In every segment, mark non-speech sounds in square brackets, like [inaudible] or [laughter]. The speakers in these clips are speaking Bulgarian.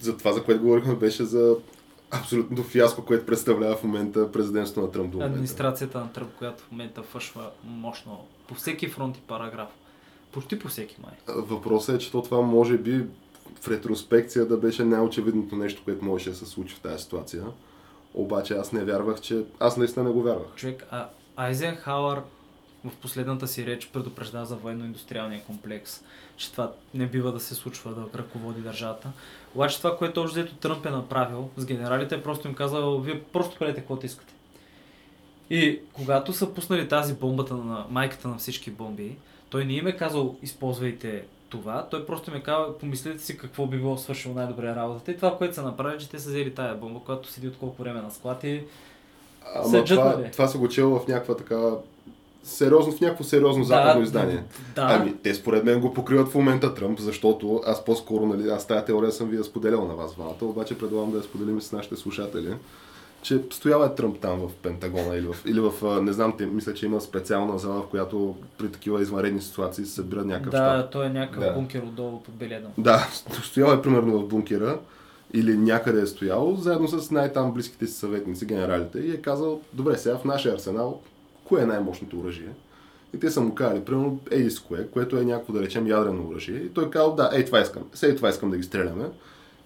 за това, за което говорихме, беше за абсолютното фиаско, което представлява в момента президентството на Тръмп. Администрацията на Тръмп, която в момента фъшва мощно по всеки фронт и параграф. Почти по всеки май. Въпросът е, че то това може би в ретроспекция да беше най-очевидното нещо, което можеше да се случи в тази ситуация. Обаче аз не вярвах, че... Аз наистина не го вярвах. Човек, а Айзенхауър в последната си реч предупрежда за военно-индустриалния комплекс, че това не бива да се случва да ръководи държавата. Обаче това, което още взето Тръмп е направил с генералите, е просто им казал, вие просто правете каквото искате. И когато са пуснали тази бомбата на майката на всички бомби, той не им е казал, използвайте това, той просто ми казва, помислете си какво би било свършило най-добре работата. И това, което са направили, че те са взели тая бомба, която седи от колко време на склад и Ама това, това се го чел в някаква така сериозно, в някакво сериозно западно да, издание. Да. Ами, те според мен го покриват в момента Тръмп, защото аз по-скоро, нали, аз тази теория съм ви я споделял на вас двамата, обаче предлагам да я споделим с нашите слушатели, че стоял е Тръмп там в Пентагона или в, или в не знам, те, мисля, че има специална зала, в която при такива извънредни ситуации се събира някакъв Да, щаб. той е някакъв да. бункер отдолу под Белия дом. Да, [laughs] стоял е примерно в бункера или някъде е стоял, заедно с най-там близките си съветници, генералите, и е казал, добре, сега в нашия арсенал, кое е най-мощното оръжие? И те са му казали, примерно, ей с кое, което е някакво, да речем, ядрено оръжие. И той е казал, да, ей това искам, сега това искам да ги стреляме.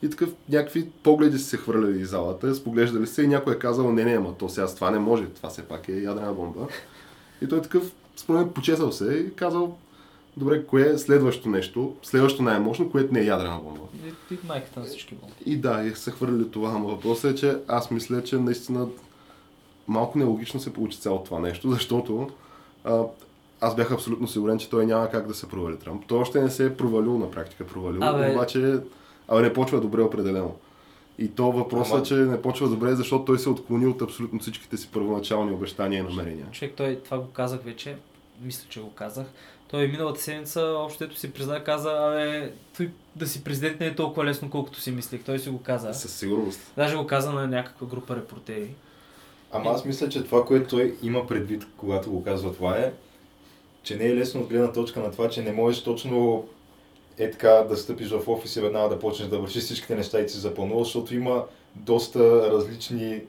И такъв някакви погледи са се хвърляли из залата, споглеждали се и някой е казал, не, не, ама то сега това не може, това все пак е ядрена бомба. И той е такъв, според мен, почесал се и казал, добре, кое е следващото нещо, следващото най-мощно, което не е ядрена бомба. И, и майката на всички бомби. И да, и са хвърляли това, но въпросът е, че аз мисля, че наистина малко нелогично се получи цялото това нещо, защото а, аз бях абсолютно сигурен, че той няма как да се провали Трамп. Той още не се е провалил на практика, провалил, Абе... обаче абе, не почва добре определено. И то въпросът Ама- е, че не почва добре, защото той се отклони от абсолютно всичките си първоначални обещания и намерения. Човек, той това го казах вече, мисля, че го казах. Той миналата седмица общо ето си призна, каза, абе, той да си президент не е толкова лесно, колкото си мислех. Той си го каза. Със сигурност. Даже го каза на някаква група репортери. Ама аз мисля, че това, което той има предвид, когато го казва това е, че не е лесно от гледна точка на това, че не можеш точно е така да стъпиш в офис и веднага да почнеш да вършиш всичките неща и ти се запълнуваш, защото има доста различни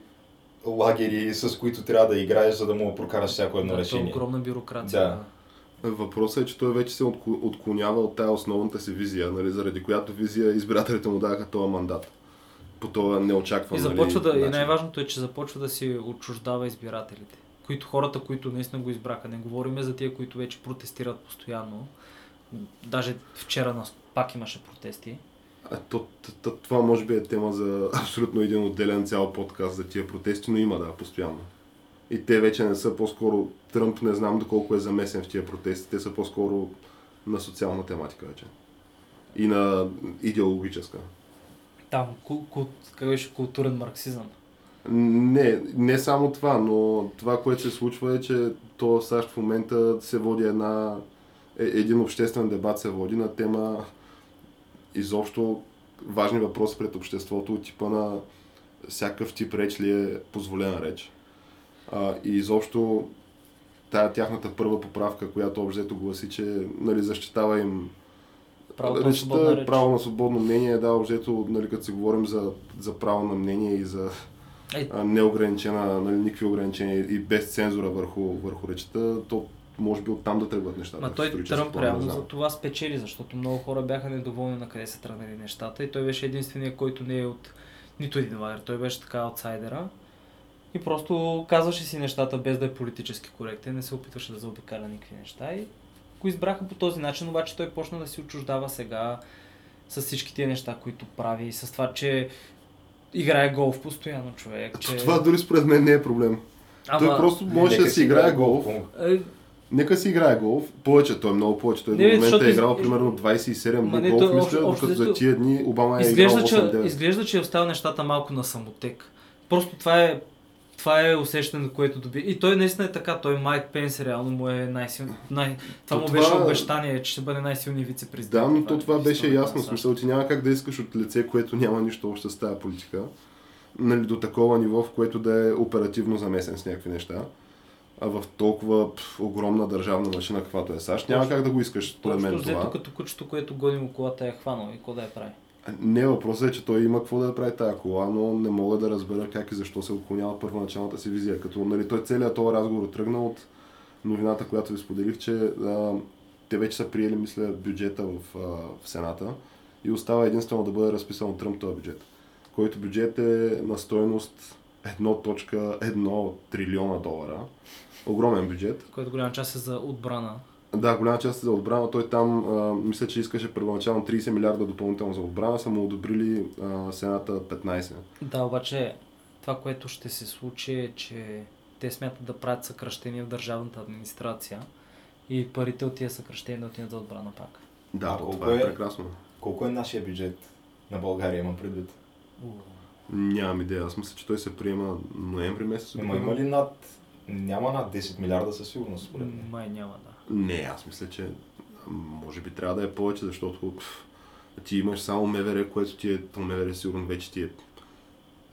лагери, с които трябва да играеш, за да му прокараш всяко едно Да, то е решение. огромна бюрокрация. Да. Въпросът е, че той вече се отклонява от тая основната си визия, нали, заради която визия избирателите му даваха този мандат. По този неочакван И започва нали, да, и начин. най-важното е, че започва да си отчуждава избирателите. Които хората, които наистина го избраха. Не говориме за тия, които вече протестират постоянно. Даже вчера нас пак имаше протести. А, то, т- т- това може би е тема за [laughs] абсолютно един отделен цял подкаст за тия протести, но има да, постоянно. И те вече не са по-скоро, Тръмп не знам доколко е замесен в тия протести, те са по-скоро на социална тематика вече. И на идеологическа. Там, кул, кул, как беше културен марксизъм. Не, не само това, но това, което се случва е, че то в САЩ в момента се води една, е, един обществен дебат се води на тема изобщо важни въпроси пред обществото от типа на всякакъв тип реч ли е позволена реч. А, и изобщо тая тяхната първа поправка, която общо гласи, че нали, защитава им На речта, свободна реч. право на свободно мнение, да, общо, нали, като се говорим за, за право на мнение и за а, неограничена, нали, никакви ограничения и без цензура върху, върху речта, то може би оттам да тръгват нещата. Ма той Тръмп план, реално за това спечели, защото много хора бяха недоволни на къде са тръгнали нещата и той беше единствения, който не е от нито един лагер. Той беше така аутсайдера и просто казваше си нещата без да е политически коректен, не се опитваше да заобикаля никакви неща и го избраха по този начин, обаче той почна да си отчуждава сега с всички тия неща, които прави и с това, че играе голф постоянно човек. Че... Това дори според мен не е проблем. Той просто може да си играе голф. Е, Нека си играе голф. Повече, той е много повече. Той Не, до момента е из- играл примерно 27 Ма не, голф, той мисля, общо- докато за тия дни Обама е Изглежда, играл че, 8-9. изглежда, че е оставил нещата малко на самотек. Просто това е, това е усещането, което доби. И той наистина е така. Той Майк Пенс реално му е най-силен. Най... Това То му това- беше обещание, че ще бъде най-силният вице-президент. Да, но то това е беше историята ясно. смисъл, ти няма как да искаш от лице, което няма нищо общо с тази политика. Нали, до такова ниво, в което да е оперативно замесен с някакви неща. А в толкова пф, огромна държавна машина, каквато е САЩ, няма как да го искаш, според мен взето това. като кучето, което гони му колата е хванал и какво да я прави. Не, въпросът е, че той има какво да прави тази кола, но не мога да разбера как и защо се отклонява първоначалната си визия. Като нали, той целият този разговор тръгна от новината, която ви споделих, че а, те вече са приели, мисля, бюджета в, а, в Сената и остава единствено да бъде разписан от Тръмп този бюджет, който бюджет е на стоеност 1.1 трилиона долара. Огромен бюджет. Който голяма част е за отбрана. Да, голяма част е за отбрана. Той там, а, мисля, че искаше първоначално 30 милиарда допълнително за отбрана, са му одобрили а, Сената 15. Да, обаче това, което ще се случи е, че те смятат да правят съкръщения в държавната администрация и парите от тия съкръщения да отидат за отбрана пак. Да, А колко това е е? прекрасно. Колко е нашия бюджет на България, имам предвид? Нямам идея. Аз мисля, че той се приема ноември месец. Има, има ли над... Няма над 10 милиарда със сигурност, според мен. Май няма, да. Не, аз мисля, че може би трябва да е повече, защото пф, ти имаш само МВР, което ти е, то МВР сигурно вече ти е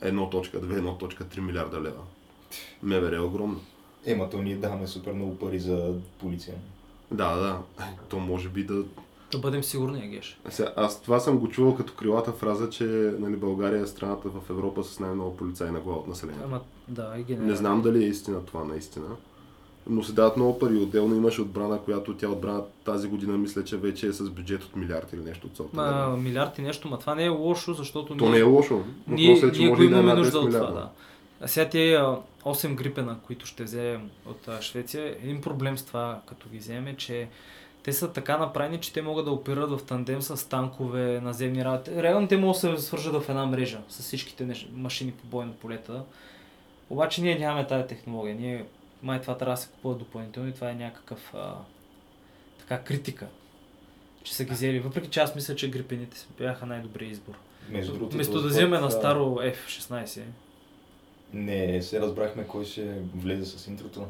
1.2, 1.3 милиарда лева. МВР е огромно. Ема, то ние даваме супер много пари за полиция. Да, да. То може би да... Да бъдем сигурни, Геш. Аз това съм го чувал като крилата фраза, че нали, България е страната в Европа с най-много полицаи на глава от населението. Ама, да, и генерално. Не знам дали е истина това наистина. Но се дават много пари. Отделно имаше отбрана, която тя отбрана тази година, мисля, че вече е с бюджет от милиард или нещо от сорта. Ма, милиард и нещо, ма това не е лошо, защото То ние, не е лошо. ние, е, че ние го може е имаме над нужда 10 от това, да. А сега тези 8 грипена, които ще вземем от а, Швеция, един проблем с това, като ги вземем, е, че те са така направени, че те могат да оперират в тандем с танкове, наземни работи. Реално те могат да се свържат в една мрежа с всичките машини по бойно полета. Обаче ние нямаме тази технология. Ние май това трябва да се купува допълнително и това е някакъв а, така критика, че са ги взели. Въпреки че аз мисля, че грипените бяха най-добрият избор. Между другото, Вместо да вземем път, на старо F-16. Не, се разбрахме кой ще влезе с интрото.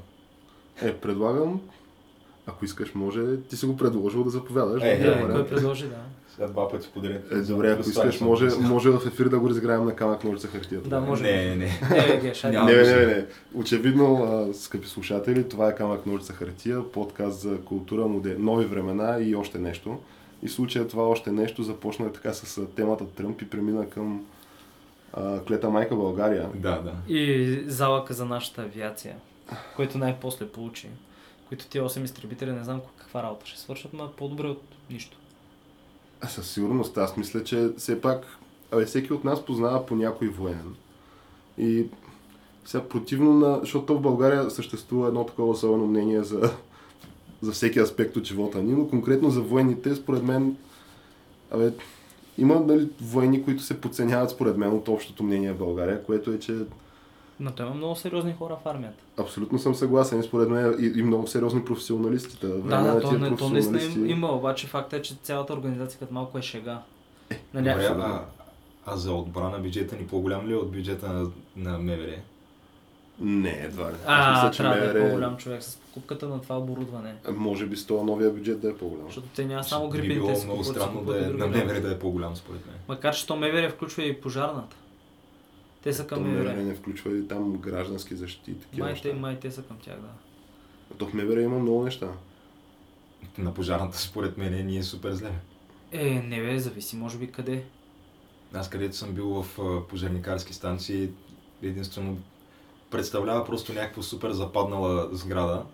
Е, предлагам, ако искаш, може, ти си го предложил да заповядаш. Е, е, Да, вариант. кой предложи, да. Сега два пъти подред. Е, добре, ако искаш, може, може в ефир да го разиграем на камък ножица хартия. Да, може. Не, не, не. Не, Не, не, не, не. Очевидно, скъпи слушатели, това е Камък ножица хартия, подкаст за култура, моде... нови времена и още нещо. И в случая това още нещо започна така с темата Тръмп и премина към а, клета майка България. Да, да. И залъка за нашата авиация, който най-после получи. Които тия 8 изтребители не знам каква работа ще свършат, но по-добре от нищо. Със сигурност, аз мисля, че все пак, абе, всеки от нас познава по някой военен. И сега противно на, защото в България съществува едно такова особено мнение за, за всеки аспект от живота ни, но конкретно за военните, според мен, абе, има нали, военни, които се подценяват според мен от общото мнение в България, което е, че Но той има много сериозни хора в армията. абсолютно съм съгласен според мен и, и много сериозни професионалисти. Да, Да, да, то, не, то наистина им, има, обаче факта е, че цялата организация като малко е шега. На Добре, някакво... а, а за отбрана бюджета ни по-голям ли е от бюджета на, на МВР? Не, едва ли. А, мисля, че трябва да е МВР по-голям човек с покупката на това оборудване. Може би с това новия бюджет да е по-голям. Защото те няма само Би грипените било много странно да е, на. МВР да е по-голям, според мен. Макар, че то МВР включва и пожарната. Те са към То МВР МВР. не включва и там граждански защити такива Май те, май те са към тях, да. То в МВР има много неща. На пожарната, според мен, ни е супер зле. Е, не бе, зависи може би къде. Аз където съм бил в а, пожарникарски станции, единствено представлява просто някаква супер западнала сграда,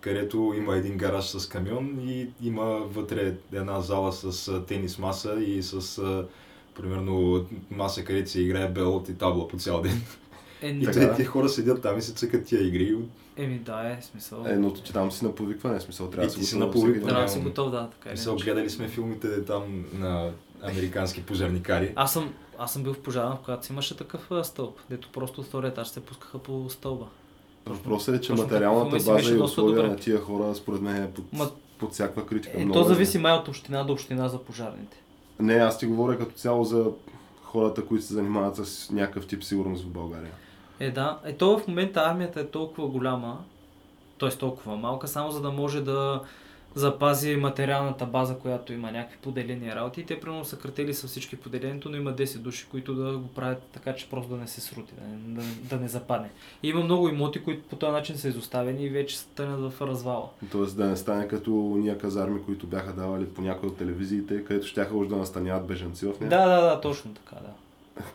където има един гараж с камион и има вътре една зала с а, тенис маса и с а, примерно маса, където се играе белот и табла по цял ден. Е, И Така. те, тия хора седят там и се цъкат тия игри. Еми да, е смисъл. Е, но че там си на повикване, смисъл трябва И да ти си си на повикване. Трябва да си готов, да, така е. са гледали сме филмите там на американски пожарникари. Аз съм, аз съм бил в пожарна, в която си имаше такъв а, стълб, дето просто от втория етаж се пускаха по стълба. Въпросът е, че Точно материалната база и условия добре. на тия хора, според мен е под, Ма- под всякаква критика. Е, Много то е. зависи май от община до община за пожарните. Не, аз ти говоря като цяло за хората, които се занимават с някакъв тип сигурност в България. Е, да. Е, то в момента армията е толкова голяма, т.е. толкова малка, само за да може да запази материалната база, която има някакви поделени работи. И те примерно са кратели с всички поделението, но има 10 души, които да го правят така, че просто да не се срути, да не, да, да не западне. И има много имоти, които по този начин са изоставени и вече стънят в развала. Тоест да не стане като ние казарми, които бяха давали по някои от телевизиите, където щяха уж да настаняват бежанци в нея. Да, да, да, точно така, да.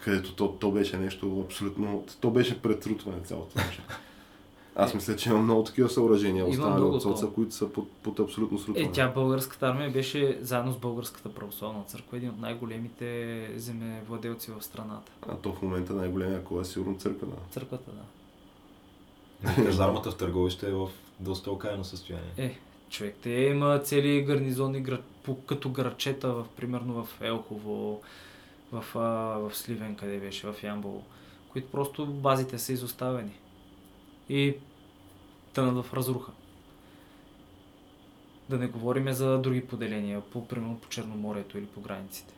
Където то, то беше нещо абсолютно... То беше претрутване цялото нещо. [laughs] Аз мисля, че има много такива съоръжения, останали от соца, които са под, под абсолютно срутване. Е, тя българската армия беше заедно с българската православна църква един от най-големите земевладелци в страната. А то в момента най-големия кола е сигурно църквена. Църквата, да. Казармата в Търговище е в доста окаяно състояние. Е, човек, те има цели гарнизонни град, по, като градчета, в, примерно в Елхово, в, а, в Сливен, къде беше, в Ямбол, които просто базите са изоставени. И тънат в разруха. Да не говорим за други поделения, по, примерно по Черноморието или по границите.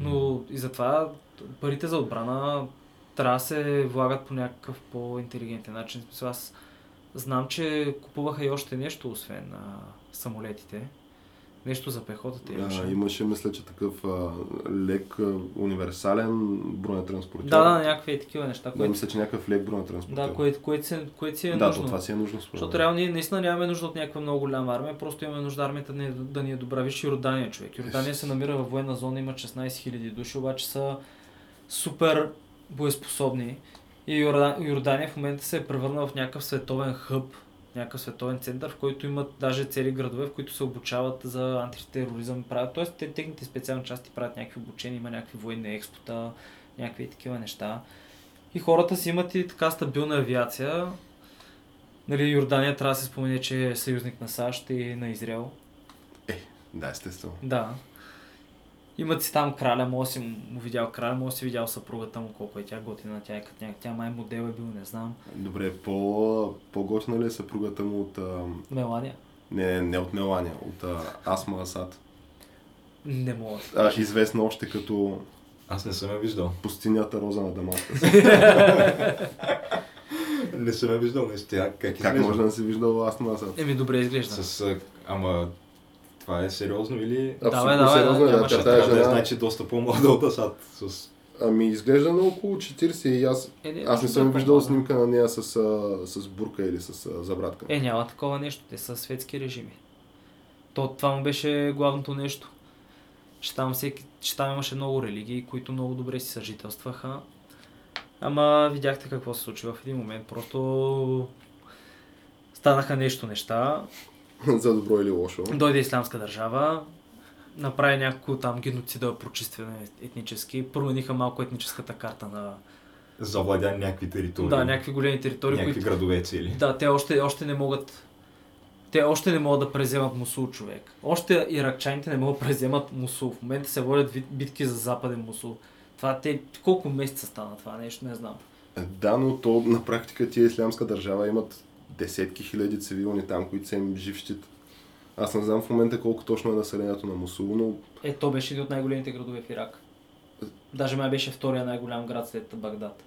Но и затова парите за отбрана трябва да се влагат по някакъв по-интелигентен начин. Аз знам, че купуваха и още нещо, освен а, самолетите. Нещо за пехотата имаше. А, имаше, мисля, че такъв а, лек, а, универсален бронетранспортер. Да, да, някакви такива неща, Да, които, мисля, че някакъв лек бронетранспортер. да, което, което, си, което си е да, нужно. то това си е нужно. според Защото реално ние наистина нямаме нужда от някаква много голяма армия, просто имаме нужда армията да ни, е- да ни е добра. Виж Йордания, човек. Йордания се намира във военна зона, има 16 000 души, обаче са супер боеспособни. И Йорда- Йордания в момента се е превърнала в някакъв световен хъб, някакъв световен център, в който имат даже цели градове, в които се обучават за антитероризъм. Правят, тоест, те, техните специални части правят някакви обучения, има някакви военни експота, някакви такива неща. И хората си имат и така стабилна авиация. Нали, Йордания трябва да се спомене, че е съюзник на САЩ и на Израел. Да, естествено. Да. Имат си там краля, може си му видял краля, може си видял съпругата му, колко е тя готина, тя е като някак, тя май модел е бил, не знам. Добре, по, по-готина ли е съпругата му от... А, Мелания? не, не от Мелания, от а, Асма Асад. Не мога. А, известна още като Аз не съм я виждал. пустинята роза на Дамаскъс. [laughs] Не съм я виждал, наистина. Как, как може да не си виждал Асма Асад? Еми, добре изглежда. С, а, ама, това е сериозно или... Давай, давай, сериозно е, да, да, тя тая е, жена... значи, доста по-млада от Асад. С... Ами изглежда на около 40 и аз, Е, не, аз не съм да, виждал да. снимка на нея с, с бурка или с забратка. Е, няма такова нещо. Те са светски режими. То, това му беше главното нещо. Че там, всеки, че там имаше много религии, които много добре си съжителстваха. Ама видяхте какво се случи в един момент. Просто станаха нещо неща. [laughs] За добро или лошо. Дойде исламска държава, направи някакво там геноцида, прочистване етнически, промениха малко етническата карта на Завладя някакви територии. да, някакви големи територии, някакви които градове цели. Да, те още, още не могат. Те още не могат да преземат Мусул, човек. Още иракчаните не могат да преземат Мусул. В момента се водят битки за западен Мусул. Това те колко месеца стана това нещо, не знам. Да, но то на практика тия ислямска държава имат десетки хиляди цивилни там, които са им жив щит. Аз не знам в момента колко точно е населението на Мусул, но Е, то беше един от най-големите градове в Ирак. Даже май беше втория най-голям град след Багдад.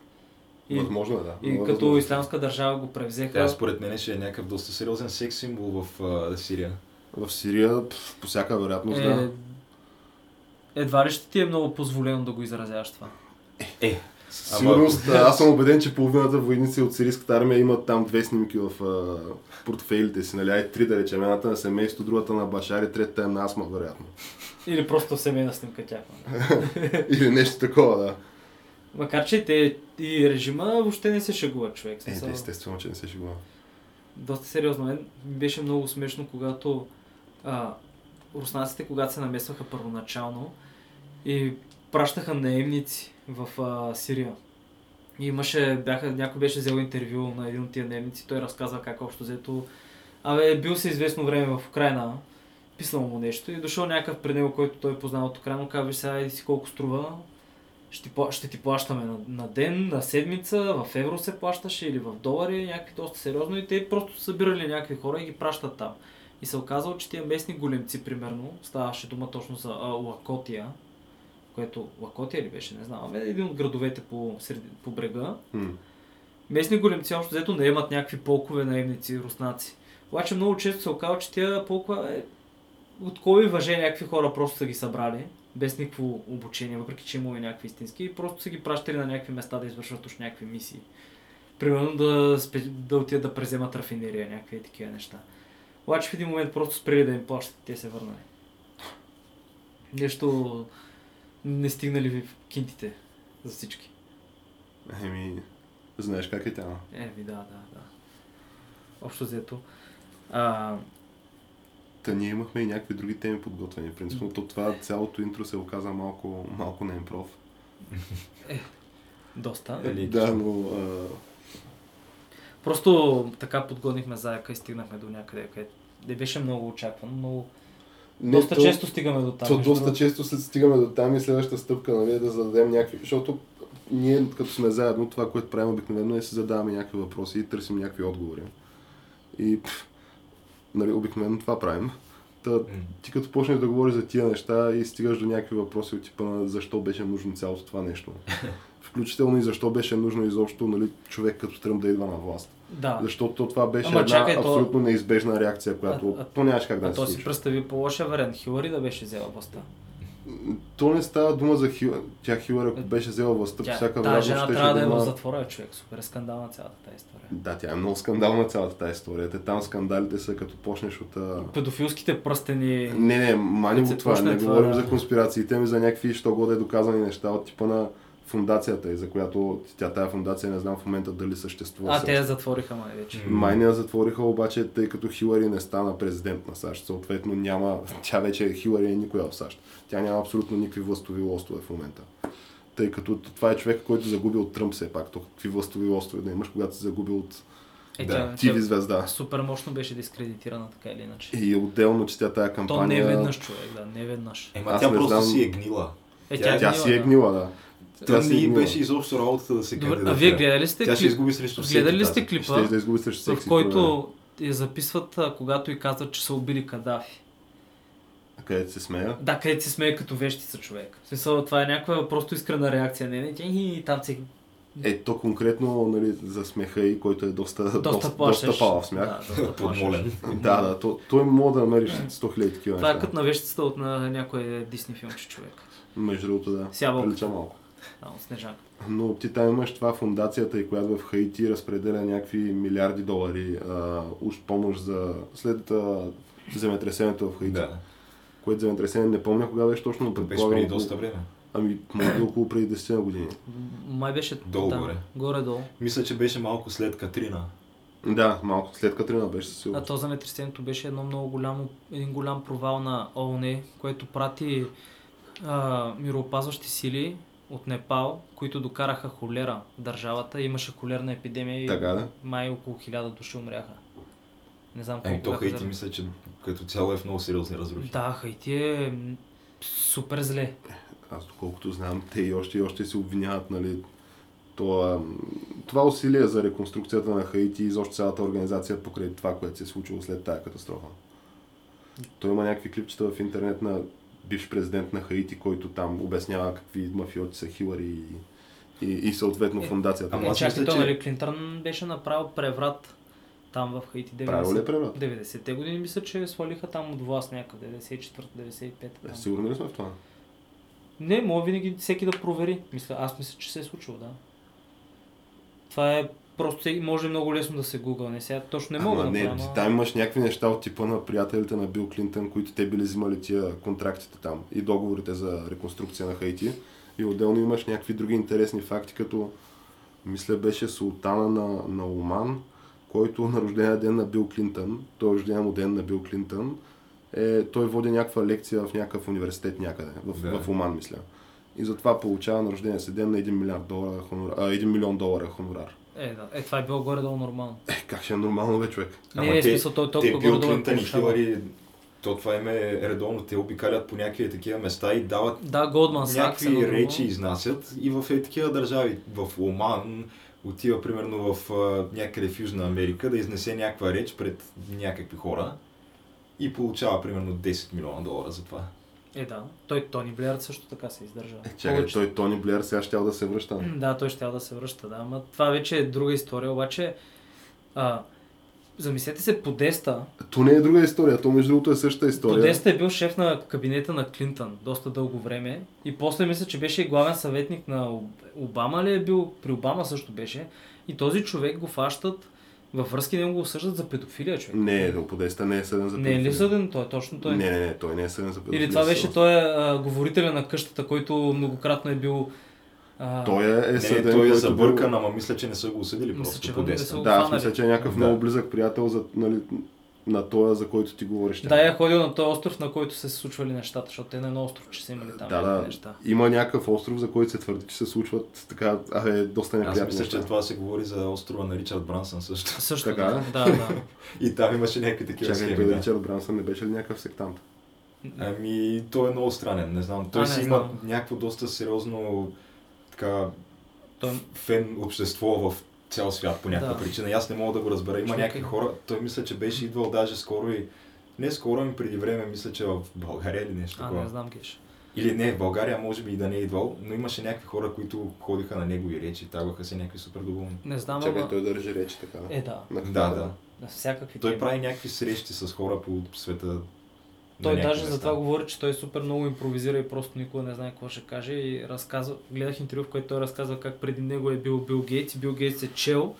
И, възможно е да. и Много е като възможно. ислямска държава го превзеха. Тя според мен ще е някакъв доста сериозен секс символ в а, Сирия. В Сирия, пф, по всяка вероятност, е, да. едва ли ще ти е много позволено да го изразяваш това. Е, Сигурност, аз съм убеден, че половината войници от сирийската армия имат там две снимки в а, портфейлите си, нали? Ай, три да речем, едната на семейство, другата на Башари, третата е на Асма, вероятно. Или просто семейна снимка тя. [laughs] Или нещо такова, да. Макар, че те и режима въобще не се шегува човек. Е, да, естествено, че не се шегува. доста сериозно. Мен ми беше много смешно, когато а, руснаците, когато се намесваха първоначално и пращаха наемници в а, Сирия. И имаше, бяха, някой беше взел интервю на един от тия наемници, той разказва как общо взето Абе, бил се известно време в Украина, писал му нещо и дошъл някакъв при него, който той познава от Украина, казва, «Виж сега, еди си колко струва, ще ще ти плащаме на, на ден, на седмица, в евро се плащаше или в долари, някакви доста сериозно и те просто събирали някакви хора и ги пращат там. И се оказало, че тия местни големци, примерно, ставаше дума точно за а, Лакотия, което Лакотия ли беше, не знам, ами един от градовете по, среди, по брега. М. Местни големци общо взето не имат някакви полкове наемници руснаци. Обаче много често се оказва, че тя толкова е... От кой въже някакви хора просто са ги събрали, без никакво обучение, въпреки че има и някакви истински, и просто са ги пращали на някакви места да извършват уж някакви мисии. Примерно да, спе... да отидат да преземат рафинерия, някакви такива неща. Обаче в един момент просто спрели да им плащат и те се върнали. Нещо не стигнали в кинтите за всички. Еми, знаеш как е тя. Е, ви да, да, да. Общо взето. А, Та ние имахме и някакви други теми подготвени. Принципно то това цялото интро се оказа малко, малко на импров. [laughs] доста. Нали, Да, но а, Просто така подгонихме заека и стигнахме до някъде, където не беше много очаквано, но не, доста то- често стигаме до там. То доста другото. често се стигаме до там и следващата стъпка нали, е да зададем някакви... Защото ние като сме заедно, това, което правим обикновено е да си задаваме някакви въпроси и търсим някакви отговори. И пф, нали, обикновено това правим. Та, ти като почнеш да говориш за тия неща и стигаш до някакви въпроси от типа на защо беше нужно цялото това нещо. [laughs] Включително и защо беше нужно изобщо нали, човек като Тръмп да идва на власт. Да. Защото това беше Ама една чакай, то- абсолютно неизбежна реакция, която А- а- то нямаш как да А не то се си представи по лошия вариант. Хилари да беше взела властта. То не става дума за Хил... Тя Хилър, ако беше взела властта, по всяка тази вероятност жена трябва да е в затвора, човек. Супер е скандална цялата тази история. Да, тя е много скандална цялата тази история. Те там скандалите са като почнеш от... Педофилските пръстени... Не, не, мани го се това. Не говорим да. за конспирациите, ми за някакви, що годе доказани неща от типа на фундацията и за която тя тая фундация не знам в момента дали съществува. А, те я затвориха, май вече. Май не я затвориха, обаче, тъй като Хилари не стана президент на САЩ, съответно няма, [laughs] тя вече Хилари е никоя в САЩ. Тя няма абсолютно никакви властови лостове в момента. Тъй като това е човек, който загуби от Тръмп все пак. То какви властови лостове да имаш, когато си загубил от Е, Да, тя, TV тя звезда. супер мощно беше дискредитирана така или иначе. И отделно, че тя тая То кампания... не веднъж, човек, да, не веднъж. Ема тя не просто знам. си е гнила. Е, Тя- Тя си е гнила, да. Тя Тя е й гнила. беше изобщо работата да се Добре, кандидатира. а вие гледали сте Тя ще изгуби срещу всеки гледали ли тази. сте клипа, Ще да изгуби срещу в който я записват, а, когато и казват, че са убили Кадафи? А където се смея? Да, където се смее като вещица човек. В смисъл, това е някаква просто искрена реакция. Не, не, и там се... Е, то конкретно нали, за смеха и който е доста, доста, Доста плашеш. доста палав смях. Да, доста. [laughs] Подмолен. Да, да, то, той може да намериш 100 000 такива Това е като на вещицата от на някой Дисни филмче човек. Между другото, да. С ябълката. Прилича малко. А, от. Но ти там имаш това фундацията и която в Хаити разпределя някакви милиарди долари а, уж помощ за след а, земетресението в Хаити. Да. Което земетресение не помня кога беше точно, но Беше предполагам преди около- доста време. Ами, може би около преди 10 години. Май беше Долу да, горе. Горе-долу. Мисля, че беше малко след Катрина. Да, малко след Катрина беше със А сигурност. то земетресението беше едно много голямо, един голям провал на ООН, което прати а, мироопазващи сили от Непал, които докараха холера в държавата. Имаше холерна епидемия и Така да. май около хиляда души умряха. Не знам Ами колко то бяха Хаити заради- мисля, че като цяло е в много сериозни разрухи. Да, Хаити е супер зле. Аз доколкото знам, те и още и още се обвиняват, нали, това, това усилие за реконструкцията на Хаити и изобщо цялата организация покрай това, което се е случило след тази катастрофа. Той има някакви клипчета в интернет на бивш президент на Хаити, който там обяснява какви мафиоти са Хилари и, и, и съответно Е, фундацията. ама Е, аз чакай, мисля, то, че- нали, Клинтън беше направил преврат там в Хаити. 90, Правил ли е преврат? 90-те години мисля, че свалиха там от власт някъде, 94-95. Е, там. сигурни ли сме в това? Не, може винаги всеки да провери. Мисля, аз мисля, че се е случило, да. Това е просто може много лесно да се гугълне. Сега точно не мога Ама да не, направя. там имаш някакви неща от типа на приятелите на Бил Клинтън, които те били взимали тия контрактите там и договорите за реконструкция на Хаити. И отделно имаш някакви други интересни факти, като мисля беше султана на, на Оман, който на рождения ден на Бил Клинтън, той е рождения му ден на Бил Клинтън, е, той води някаква лекция в някакъв университет някъде, в, Да. в Оман, мисля. И затова получава на рождения си ден на 1 милиард долара хонорар, а, 1 милион долара хонорар. Е, да. Е, това е било горе-долу нормално. Е, как ще е нормално, бе, човек? Не, не, е смисъл, той те толкова Бил горе-долу е Клинтън и. Хилари, то това им е редовно, те обикалят по някакви такива места и дават Да, Голдман Сакс. някакви едно друго. речи изнасят и в е такива държави. В Оман отива примерно в а, някъде в Южна Америка да изнесе някаква реч пред някакви хора и получава примерно 10 милиона долара за това. Е, да. Той Тони Блеер също така се издържа. Е, чакай, Повече- той Тони Блеер сега ще да се връща. Да, той ще да се връща, да. Ама това вече е друга история, обаче а, замислете се, Подеста, То не е друга история, то между другото е същата история. Подеста е бил шеф на кабинета на Клинтън доста дълго време и после мисля, че беше и главен съветник на Об- Обама ли е бил, при Обама също беше и този човек го фащат във връзки него го осъждат за педофилия, човек. Не, до Подеста не е съден за Не е ли педофилия. съден той? Точно той. Не, не, не, той не е съден за педофилия. Или това беше той а, говорителя на къщата, който многократно е бил... А, Той е, е Не, съден, той е забъркан, ама мисля, че не са го осъдили Мисля, просто че по Да, аз мисля, че е някакъв Да. много близък приятел за, нали, на този, за който ти говориш. Да, е ходил на този остров, на който са се случвали нещата, защото те на едно остров, че са имали там да, да. неща. Има някакъв остров, за който се твърди, че се случват така, а е доста Аз неприятни мисля, че неща. това се говори за острова на Ричард Брансън също. Също Така да, е? да, да. И там имаше някакви такива Чакай, схеми. Да. Ричард Брансън не беше ли някакъв сектант? Ами, той е много странен, не знам. Той А, не си знам. има някакво доста сериозно така Той, фен общество в цял свят по някаква Да. причина. И аз не мога да го разбера. Има някакви хора, той мисля, че беше идвал даже скоро и не скоро, ами преди време, мисля, че в България или нещо а, такова. не знам геш. Или не, в България може би и да не е идвал, но имаше някакви хора, които ходиха на негови речи, таваха се някакви супер доволни. Не знам, Чакай, ама... той държи речи така. Е, да. На Да, да. На всякакви Той теми. прави някакви срещи с хора по света. Той даже за това говори, че той супер много импровизира и просто никога не знае какво ще каже и разказва, гледах интервю, в което той разказва как преди него е бил Бил Гейтс и Бил Гейтс е чел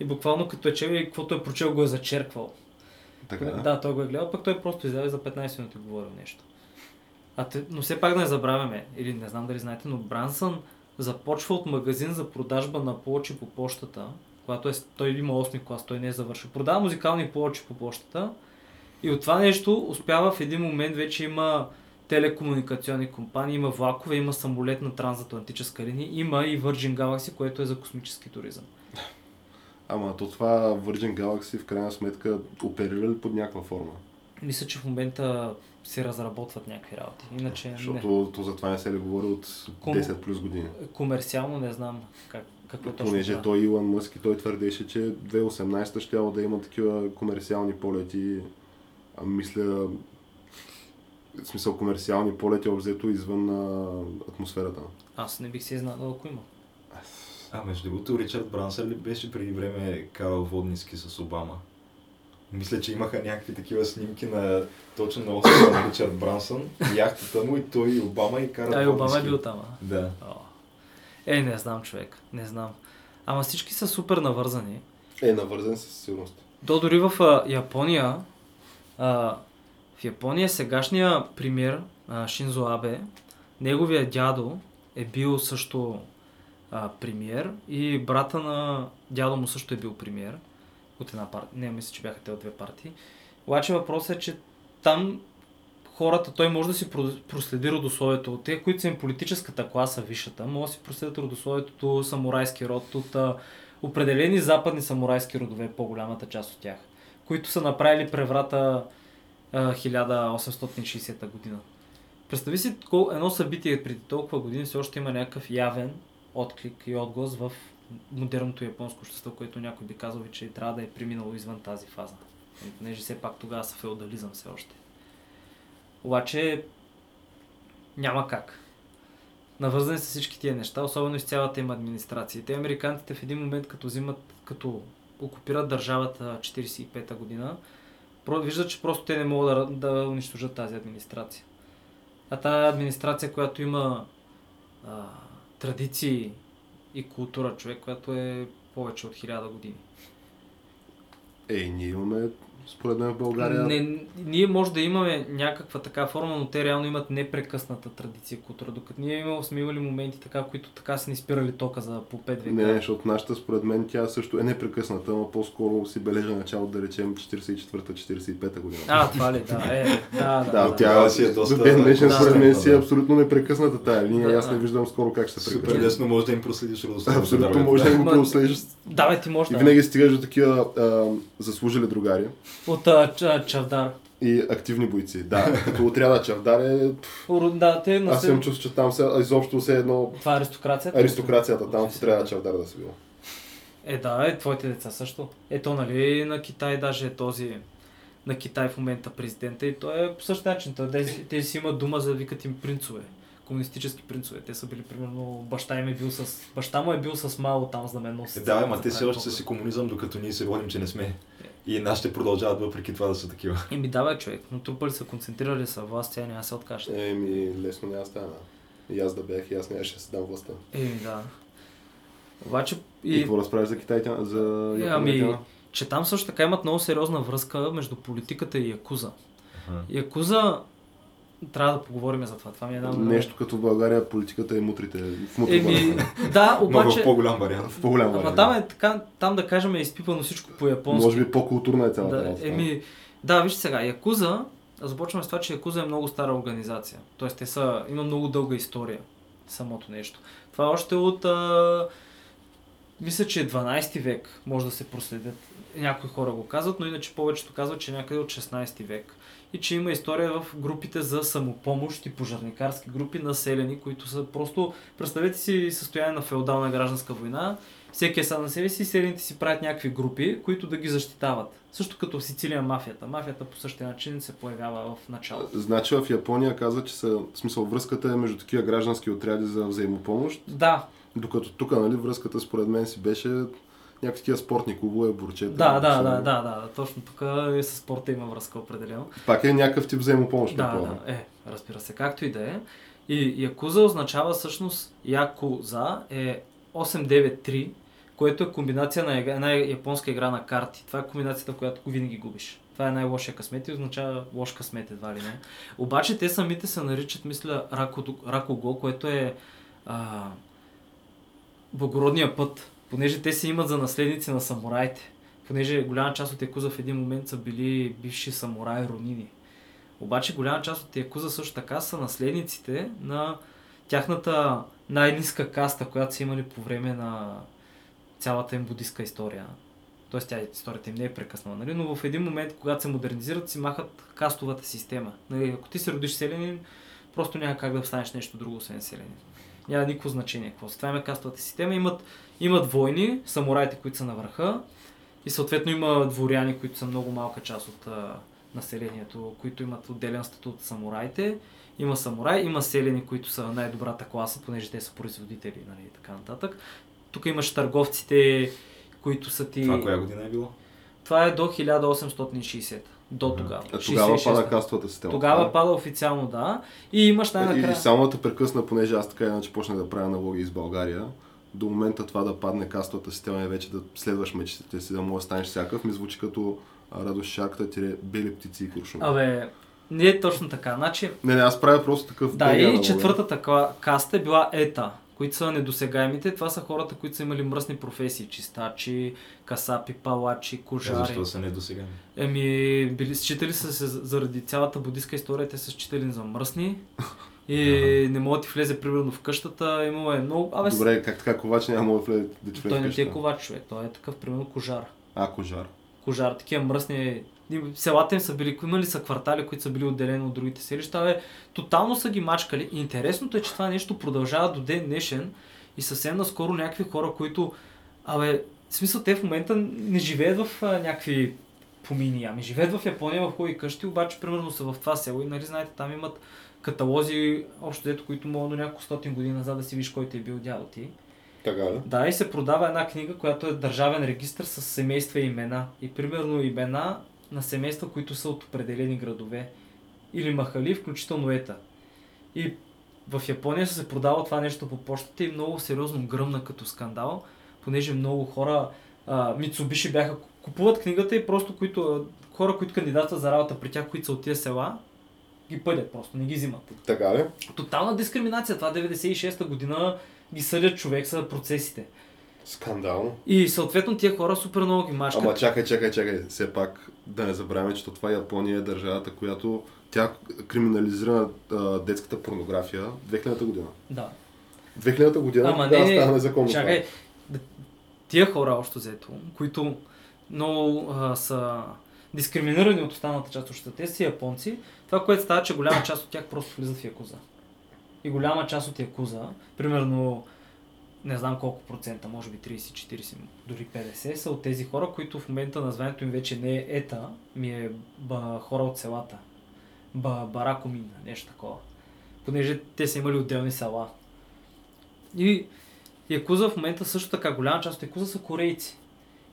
и буквално като е чел и каквото е прочел го е зачерквал. Така, Да, той го е гледал, пък той просто излезе за 15 минути говорил нещо. А те, но все пак да не забравяме, или не знам дали знаете, но Брансън започва от магазин за продажба на плочи по почтата, когато е, той има 8 клас, той не е завършил. Продава музикални плочи по почтата и от това нещо успява в един момент вече има телекомуникационни компании, има влакове, има самолет на трансатлантическа линия, има и Virgin Galaxy, което е за космически туризъм. Ама то това Virgin Galaxy в крайна сметка оперира ли под някаква форма? Мисля, че в момента се разработват някакви работи. Иначе не. Защото то за това не се ли говори от Ком- 10 плюс години. Комерциално не знам как, какво точно Понеже той Илон Мъск и той твърдеше, че 2018 ще да има такива комерциални полети. А, мисля, в смисъл комерциални полети обзето извън а, атмосферата. Аз не бих се изненадал, ако има. А, между другото, Ричард Брансън ли беше преди време карал водниски с Обама? Мисля, че имаха някакви такива снимки на точно на острова на Ричард Брансън, яхтата му и той и Обама и карат А и Обама е бил там. А? Да. О. Е, не знам, човек. Не знам. Ама всички са супер навързани. Е, навързан със сигурност. То дори в а, Япония, а, в Япония сегашния премьер а, Шинзо Абе, неговия дядо е бил също а, премьер и брата на дядо му също е бил премьер от една партия. Не, мисля, че бяха те от две партии. Обаче въпросът е, че там хората, той може да си про- проследи родословието от те, които са им политическата класа висшата, може да си проследят родословието до самурайски род, от а, определени западни самурайски родове, по-голямата част от тях, които са направили преврата а, 1860 година. Представи си едно събитие преди толкова години, все още има някакъв явен отклик и отглас в модерното японско общество, което някой би казал, че трябва да е преминало извън тази фаза. Понеже все пак тогава са феодализъм все още. Обаче няма как. Навързани са всички тия неща, особено и с цялата им администрация. Те американците в един момент, като взимат, като окупират държавата 45-та година, виждат, че просто те не могат да, да унищожат тази администрация. А тази администрация, която има а, традиции и култура, човек, която е повече от хиляда години. Е, ние имаме, според мен в България, Не, ние може да имаме някаква така форма, но те реално имат непрекъсната традиция култура. Докато ние имаме, сме имали моменти така, които така са ни спирали тока за по 5 века. Не, защото нашата според мен тя също е непрекъсната, но по-скоро си бележа начало да речем 44-45 година. А, това ли? Да, е, да, [laughs] да. да, да, тя Тогава си е доста- до ден днешен да, според мен да, си е да. абсолютно непрекъсната тая линия. Да, Аз не да. виждам скоро как ще се Супер прекрати. лесно може да им проследиш родословието. Абсолютно да, може да го Ма- проследиш. Да, ти можеш И да. винаги стигаш до такива а, заслужили другари От а, ча, Чавдар. и активни бойци. Да, като отряда Чавдар е... Да, те на Аз имам чувство, че там се, изобщо се едно Това е аристокрацията. аристокрацията там в отряда Чавдар да се бил. Е, да, е, твоите деца също. Ето, нали, на Китай даже е този на Китай в момента президента и той е по същия начин. Те, те си имат дума за да викат им принцове. Комунистически принцове. Те са били, примерно, баща им е бил с... Баща му е бил с Мао там знаменосец. Е, да, ама те все още са си комунизъм, докато ние се водим, че не сме. И нашите продължават въпреки това да са такива. Еми давай човек, но трупали са, концентрирали са власт, тя няма да се откажат. Еми, лесно няма да стане. И аз да бях, и аз нямаше да си дам властта. Еми да. Обаче И, и, какво разправиш за Китай, за Е, Япония? ами, че там също така имат много сериозна връзка между политиката и Якуза. Якуза, трябва да поговорим за това. Това ми е една... Нещо като в България политиката и мутрите. В мутрите. Еми, да, Но в обаче... по-голям вариант. в по-голям Ама вариант. там е така, там да кажем е изпипано всичко по японски. Може би по-културна е цялата Да, работа. еми, да, вижте сега, Якуза, започваме с това, че Якуза е много стара организация. Тоест, те са, има много дълга история, самото нещо. Това е още от, а, мисля, че е 12 век може да се проследят. Някои хора го казват, но иначе повечето казват, че е някъде от 16 век. И че има история в групите за самопомощ и пожарникарски групи населени, които са просто, представете си състояние на феодална гражданска война, всеки е сам на себе си селените си правят някакви групи, които да ги защитават. Също като в Сицилия мафията. Мафията по същия начин се появява в началото. Значи в Япония казва, че са, в смисъл връзката е между такива граждански отряди за взаимопомощ, Да, докато тук, нали, връзката според мен си беше някакви такива спортни клубове, бурчета. да, да, са- да, да, да, точно тук и с спорта има връзка определено. Пак е някакъв тип взаимопомощ. Да, да, е, разбира се, както и да е. И Якуза означава всъщност Якуза е 893, което е комбинация на една японска игра на карти. Това е комбинацията, която винаги губиш. Това е най-лошия късмет и означава лош късмет едва ли не. Обаче те самите се наричат, мисля, Рако, Ракого, което е а, благородния път. Понеже те се имат за наследници на самураите. Понеже голяма част от Якуза в един момент са били бивши самураи ронини. Обаче голяма част от Якуза също така са наследниците на тяхната най-низка каста, която са имали по време на цялата им будистка история. Тоест тя историята им не е прекъснала, нали? но в един момент, когато се модернизират, си махат кастовата система. Нали? Ако ти се родиш селянин, просто няма как да станеш нещо друго, освен селянин. Няма никакво значение какво. Това има кастовата система. Имат, имат войни, самураите, които са на върха и съответно има дворяни, които са много малка част от а, населението, които имат отделен статут от самураите. Има самурай, има селени, които са най-добрата класа, понеже те са производители нали, и така нататък. Тук имаш търговците, които са ти... Това коя година е било? Това е до 1860. До тогава. А тогава 66-та. пада кастовата система. Тогава пада официално, да. И имаш И, и най-накрая... само да прекъсна, понеже аз така иначе почнах да правя налоги из България. До момента това да падне кастовата система и вече да следваш мечтите си, да можеш да станеш всякакъв, ми звучи като а, Радош Шарката, тире бели птици и куршуми. Абе, не е точно така. Значи, Не, не, аз правя просто такъв да, и четвъртата каста е била ета, които са недосегаемите. Това са хората, които са имали мръсни професии. Чистачи, касапи, палачи, Е, кожари. защо са не до сега? Еми, били, считали са се заради цялата будистка история, те са считали за мръсни. [laughs] И не могат да ти влезе примерно в къщата. Имало е много... Абе, Добре, как така ковач няма да влезе да човек той не ти е ковач човек, той е такъв примерно кожар. А, кожар. кожар, такива мръсни. Селата им са били, имали са квартали, които са били отделени от другите селища. Бе, тотално са ги мачкали. И интересното е, че това нещо продължава до ден днешен и съвсем наскоро някакви хора, които, абе, в смисъл те в момента не живеят в а, някакви помини, ами живеят в Япония в хубави къщи, обаче примерно са в това село и нали знаете, там имат каталози, общо дето, които могат до няколко стотин години назад да си виж кой ти е бил дядо ти. Така ли? Да, и се продава една книга, която е държавен регистр с семейства и имена. И примерно имена на семейства, които са от определени градове. Или махали, включително ета. И в Япония се продава това нещо по почтата и много сериозно гръмна като скандал, понеже много хора, а, Мицубиши бяха, купуват книгата и просто които, хора, които кандидатстват за работа при тях, които са от тия села, ги пъдят просто, не ги взимат. Така ли? Тотална дискриминация. Това 96-та година ги съдят човек са процесите. Скандално. И съответно тия хора супер много ги мачкат. Ама чакай, чакай, чакай. Все пак да не забравяме, че това Япония е държавата, която тя криминализира а, детската порнография 2000 година. Да. 2000 година Ама да, не, стана незаконно. чакай. Тия хора общо взето, които много а, са дискриминирани от останалата част от обществото, те са японци, това, което става, че голяма част от тях просто влизат в Якуза. И голяма част от Якуза, примерно не знам колко процента, може би 30, 40, дори 50, са от тези хора, които в момента названието им вече не е ета, ми е ба, хора от селата. Ба, баракомин, нещо такова. Понеже те са имали отделни села. И Якуза в момента също така, голяма част от Якуза са корейци.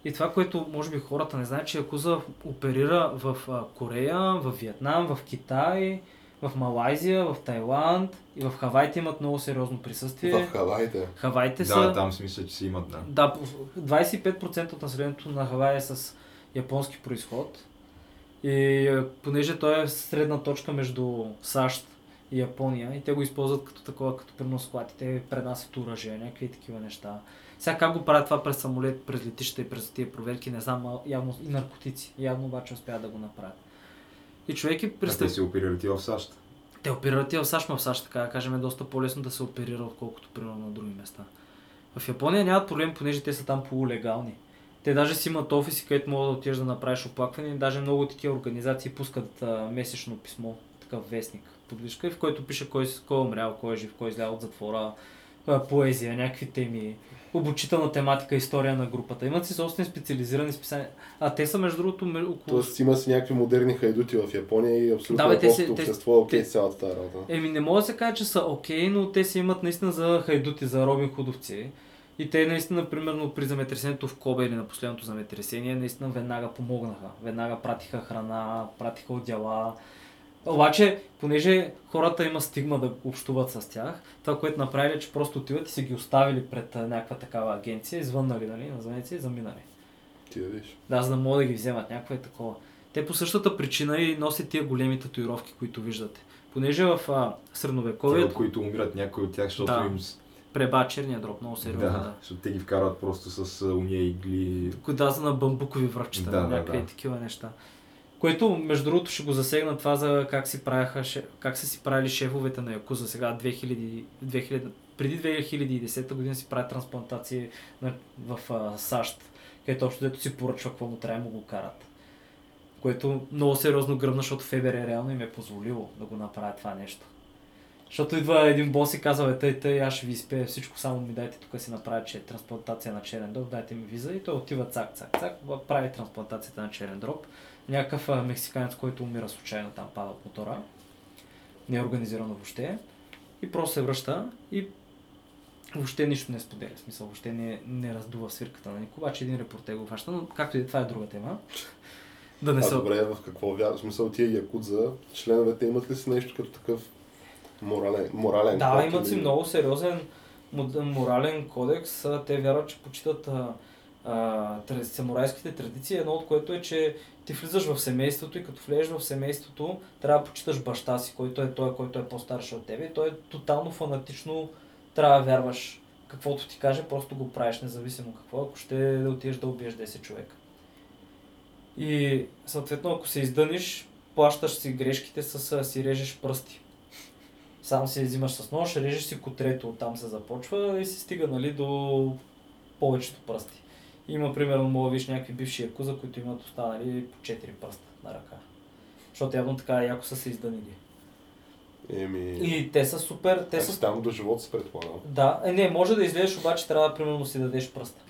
И това, което може би хората не знаят, че Якуза оперира в Корея, в Виетнам, в Китай, в Малайзия, в Тайланд и в Хавайте имат много сериозно присъствие. В Хавайте. Хавайте Да, са... там си мисля, че си имат, да. Да, 25% от населението на Хавай е с японски происход. И понеже той е средна точка между САЩ и Япония и те го използват като такова, като примерно склад и те пренасят оръжие, някакви такива неща. Сега как го правят това през самолет, през летищата и през тия проверки, не знам, явно и наркотици. Явно обаче успяват да го направят. И човек е те си оперират и в САЩ. Те оперират и в САЩ, но в САЩ, така да кажем, е доста по-лесно да се оперира, отколкото примерно на други места. В Япония нямат проблем, понеже те са там полулегални. Те даже си имат офиси, където могат да отидеш да направиш оплакване. Даже много такива организации пускат а, месечно писмо, такъв вестник, подвижка, в който пише кой, кой е умрял, кой е жив, кой е излял от затвора, поезия, някакви теми, обучителна тематика, история на групата. Имат си собствени специализирани списания. А те са между другото около Тоест има си някакви модерни хайдути в Япония и абсолютно Да, бе, те си- общество е окей те- с цялата тази работа. Еми не мога да се каже, че са окей, но те си имат наистина за хайдути, за робин худовци. И те наистина, примерно при земетресението в Кобе или на последното земетресение, наистина веднага помогнаха. Веднага пратиха храна, пратиха отдела. Обаче, понеже хората има стигма да общуват с тях, това, което направили, е, че просто отиват и са ги оставили пред някаква такава агенция, извъннали, нали, назовете се и заминали. Ти да видиш. Да, за да могат да ги вземат, някаква е такова. Те по същата причина и носят тия големи татуировки, които виждате. Понеже в а, средновековието които умират някой от тях, защото Да. им... преба черния дроб, много сериозно. Да, Да. защото те ги вкарват просто с уния игли. Кода са на бамбукови връвчета, Да, да, да, някакви да. такива неща. Което, между другото, ще го засегна това за как, си правяха, как са си правили шефовете на Якуза сега 2000, 2000, преди 2010 година си правят трансплантации на, в а, САЩ, където общо дето си поръчва какво му трябва и му го карат. Което много сериозно гръмна, защото ФБР реално им е позволило да го направят това нещо. Защото идва един бос и казва, е, тъй, тъй, аз ще ви изпея всичко, само ми дайте тук си направя че трансплантация на черен дроб, дайте ми виза и той отива цак, цак, цак, прави трансплантацията на черен дроб. Някакъв а, мексиканец, който умира случайно там, пада от мотора. Не е организирано въобще. И просто се връща и въобще нищо не споделя. В смисъл, въобще не, не раздува свирката на никого. Обаче един репортер го хваща, но както и да е, това е друга тема. [laughs] Да не А се... добре, в какво вярваш? В смисъл тия якудза, членовете имат ли си нещо като такъв морален, морален Да, код имат си или- много сериозен морален кодекс. А, Те вярват, че почитат а, а, самурайските традиции. Едно от което е, че ти влизаш в семейството и като влезеш в семейството, трябва да почиташ баща си, който е той, който е по-старши от тебе. И той е тотално фанатично, трябва да вярваш каквото ти каже, просто го правиш, независимо какво, ако ще да отидеш да убиеш 10 човека. И съответно, ако се издъниш, плащаш си грешките с си режеш пръсти. Сам си взимаш с нож, режеш си котрето, оттам се започва и се стига нали, до повечето пръсти. Има, примерно, мога видиш някакви бивши якуза, които имат останали по 4 пръста на ръка. Защото явно така яко са се издънили. Еми... И те са супер, те са... там до живота се предполагам. Да, е, не, може да излезеш, обаче трябва да примерно си дадеш пръста.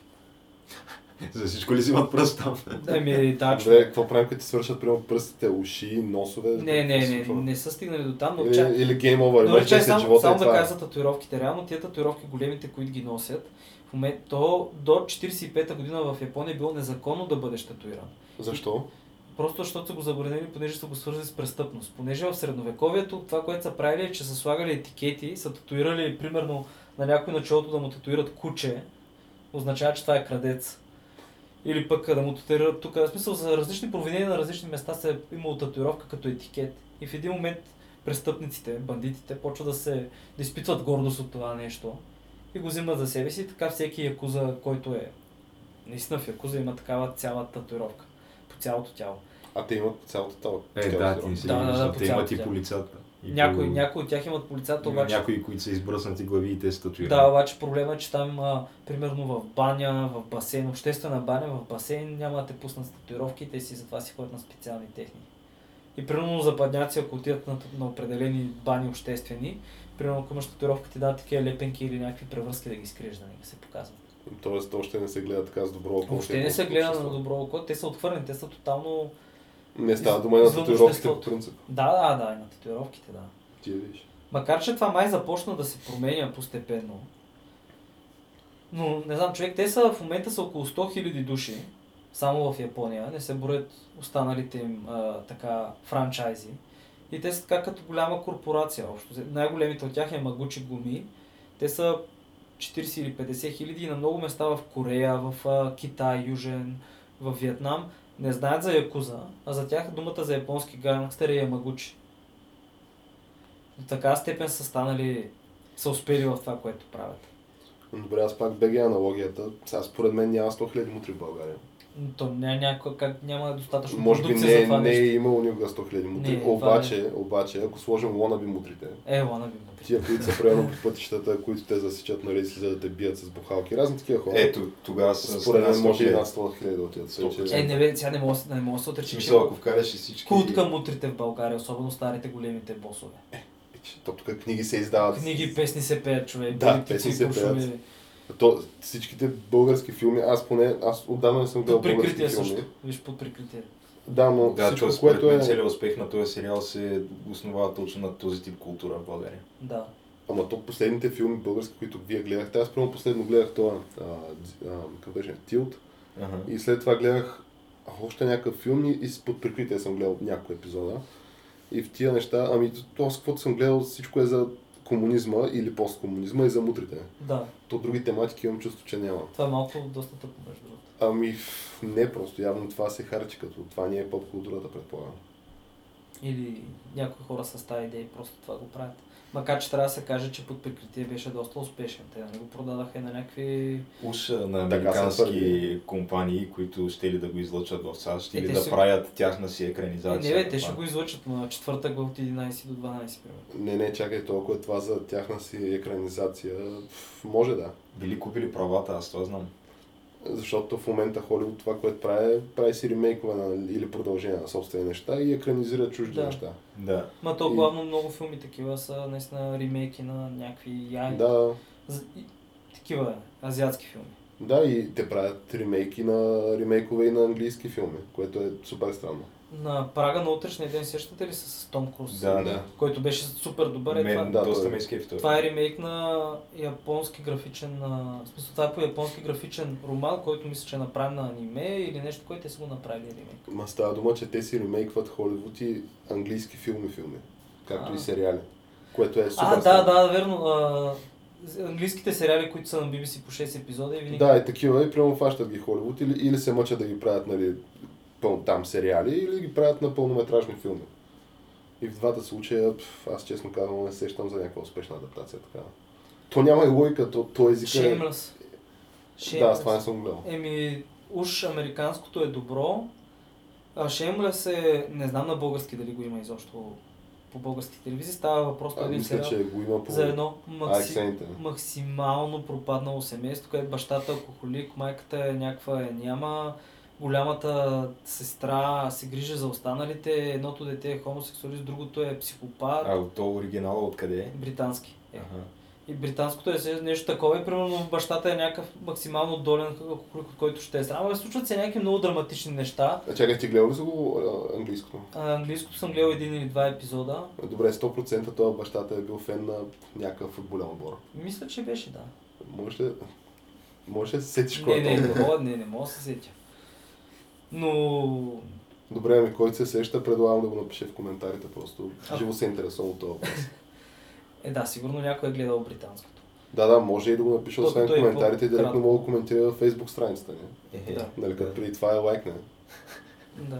[laughs] За всичко ли си имат пръст там? Еми, да, [laughs] Добре, какво правим, като ти свършат примерно пръстите, уши, носове? Не, не, не, не са стигнали до там, но Или, чак... или гейм овър, Но чай, само, живота само да е. кажа за татуировките. Реално тия татуировки, големите, които ги носят, в момент, то до 45-та година в Япония е било незаконно да бъдеш татуиран. Защо? Просто защото са го забранили, понеже са го свързали с престъпност. Понеже в средновековието това, което са правили е, че са слагали етикети, са татуирали, примерно, на някой на челото да му татуират куче, означава, че това е крадец. Или пък да му татуират тук. В смисъл, за различни провинения на различни места се е имало татуировка като етикет. И в един момент престъпниците, бандитите, почват да се да изпитват гордост от това нещо и го взимат за себе си. Така всеки якуза, който е наистина в якуза, има такава цяла татуировка по цялото тяло. А те имат цялото това. Е, да, ти си Да, да, да, по Те имат и тяло. по лицата. И Някои, по... някои от тях имат полицата, Има обаче... някои, които са избръснати глави и те са татуирани. Да, обаче проблема е, че там, а, примерно в баня, в басейн, обществена баня, в басейн няма да те пуснат с татуировки, те си затова си ходят на специални техники. И примерно западняци, ако отидат на, на определени бани обществени, примерно ако имаш татуировка, ти дадат такива лепенки или някакви превръзки да ги скриеш, да не се показват. Тоест, още не се гледа така с добро око. Въобще не се гледа на добро око, те са отхвърлени, те са тотално... Не става дума и на татуировките по принцип. Да, да, да, и на татуировките, да. Ти видиш. Макар, че това май започна да се променя постепенно. Но, не знам, човек, те са в момента са около 100 000 души само в Япония, не се броят останалите им а, така франчайзи. И те са така като голяма корпорация общо. Най-големите от тях е Магучи Гуми. Те са 40 или 50 хиляди на много места в Корея, в Китай, Южен, в Виетнам не знаят за Якуза, а за тях думата за японски гангстер е Ямагучи. До така степен са станали, са успели в това, което правят. Добре, аз пак бега аналогията. Сега според мен няма 100 000 мутри в България. То няма, някой, как, няма достатъчно Може би продукция за не, това не е имало никога 100 000 мутри. Не, обаче, обаче, ако сложим лонаби мутрите, Е, лана би мутри. тия, които са примерно по пътищата, които те засичат, нали, си за да те бият с бухалки, разни такива хора. Ето, тогава са според мен с може и над над 100 000 да отидат. 100%. Е, не, бе, сега не мога, не мога да се отрече, че смисъл, ако вкараш и всички... култ към мутрите в България, особено старите големите босове. То тук книги се издават. Книги, песни се пеят, човек, Да, песни се пеят. То, всичките български филми, аз поне, аз отдавна не съм гледал Под български прикритие филми. също. Виж, под прикритие. Да, но Да, всичко, т.е. което е... целият успех на този сериал се основава точно на този тип култура в България. Да. Ама то последните филми български, които вие гледахте, аз първо последно гледах това, а, а, как беше, Тилт. Ага. И след това гледах още някакъв филм и, и с под прикритие съм гледал няколко епизода. И в тия неща, ами то с каквото съм гледал, всичко е за комунизма или посткомунизма и за мутрите. Да. То други тематики имам чувство, че няма. Това е малко доста тъпо, между другото. Ами не просто, явно това се харчи, като това не е поп културата, предполагам. Или някои хора с тази идея просто това го правят. Макар, че трябва да се каже, че под прикритие беше доста успешен. Те нали, го продадаха и на някакви... Уж на американски компании, които ще ли да го излъчат в САЩ Е, или те да ще- правят тяхна си Е, екранизация. не бе, на те ще го излъчат на четвъртък от 11 до 12, примерно. Не, не, чакай, толкова е това за тяхна си екранизация. Може да. Били купили правата, аз това знам. Защото в момента Холивуд това, което прави, прави си ремейкове на, или продължение на собствени неща и екранизира чужди Да. неща. Да. Ма то И- главно много филми такива са наистина ремейки на някакви яй. Да, и- Такива азиатски филми. да, и те правят ремейки на ремейкове и на английски филми, което е супер странно. На прага на утрешния ден сещате ли се с Том Круз? Да, Да. да. Който беше супер добър. Е, Мен това, да, доста ме изкефи това. това е ремейк на японски графичен, а, в смисъл това е по японски графичен роман, който мисля, че е направен на аниме или нещо, което те са го направили ремейк. Ма става дума, че те си ремейкват Холивуд и английски филми филми, както А. и сериали, което е супер А, да, странно. да, верно. А, английските сериали, които са на BBC по 6 епизода и винаги... Да, и такива, и прямо фащат ги Холивуд, или, или се мъчат да ги правят, нали, пъл, там сериали, или ги правят на пълнометражни филми. И в двата случая, пф, аз честно казвам, не сещам за някаква успешна адаптация. Така. То няма и логика, то, то език е... Shameless. Да, аз това не съм гледал. Еми, уж американското е добро. А Shameless е, не знам на български дали го има изобщо по български телевизии. Става въпрос А, мисля, сериал че го има по за едно макси... максимално пропаднало семейство, където бащата е алкохолик, майката е някаква е няма, голямата сестра се грижи за останалите, едното дете е хомосексуалист, другото е психопат, А от то оригинала откъде е? британски. Е. Ага. И британското е нещо такова и примерно бащата е някакъв максимално долен от който ще е срам. Абе, случват се някакви много драматични неща. А чакай, ти гледал ли си го английското? А, английското съм гледал един или два епизода. Добре, 100% това бащата е бил фен на някакъв футболен отбор. Мисля, че беше, да. Може ли, може да се сетиш Не, кой е не, този? не, мога, не, не мога да се сетя. Но Добре, ами който се сеща, предлагам да го напише в коментарите просто. А. Живо се интересувам от това въпрос. [laughs] Е, да, сигурно някой е гледал британското. Да, да, може и да го напише освен то е коментарите и директно мога да коментира във Facebook страницата ни. Е, Да. Нали, като преди това е лайкне. [laughs] Да.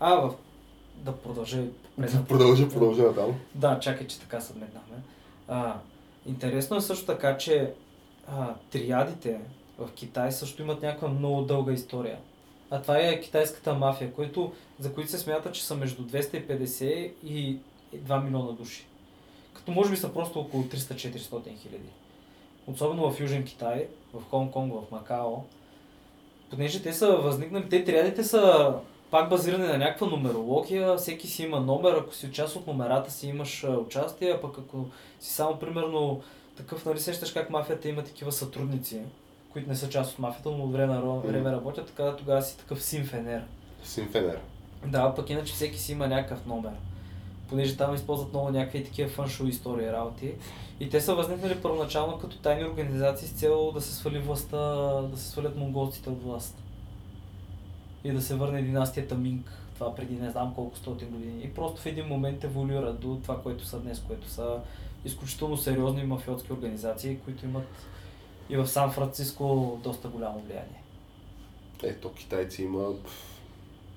А, в... да продължа. [laughs] Да продължи, продължи натам. Да, чакай, че така съдметнахме. А, интересно е също така, че а, триадите в Китай също имат някаква много дълга история. А това е китайската мафия, които, за които се смята, че са между 250 и 2 милиона души. Като може би са просто около 300-400 хиляди. Особено в Южен Китай, в Хонг-Конг, в Макао. Понеже те са възникнали, те триадите са пак базирани на някаква нумерология, всеки си има номер, ако си част от номерата си имаш участие, а пък ако си само примерно такъв, нали сещаш как мафията има такива сътрудници, които не са част от мафията, но от време на време работят, така тогава си такъв симфенер. Симфенер. Да, пък иначе всеки си има някакъв номер. Понеже там използват много някакви такива фъншо истории работи. И те са възникнали първоначално като тайни организации с цел да се свали властта, да се свалят монголците от власт. и да се върне династията Минг, това преди не знам колко стотин години. И просто в един момент еволюира до това, което са днес, което са изключително сериозни мафиотски организации, които имат и в Сан Франциско доста голямо влияние. Ето, китайци има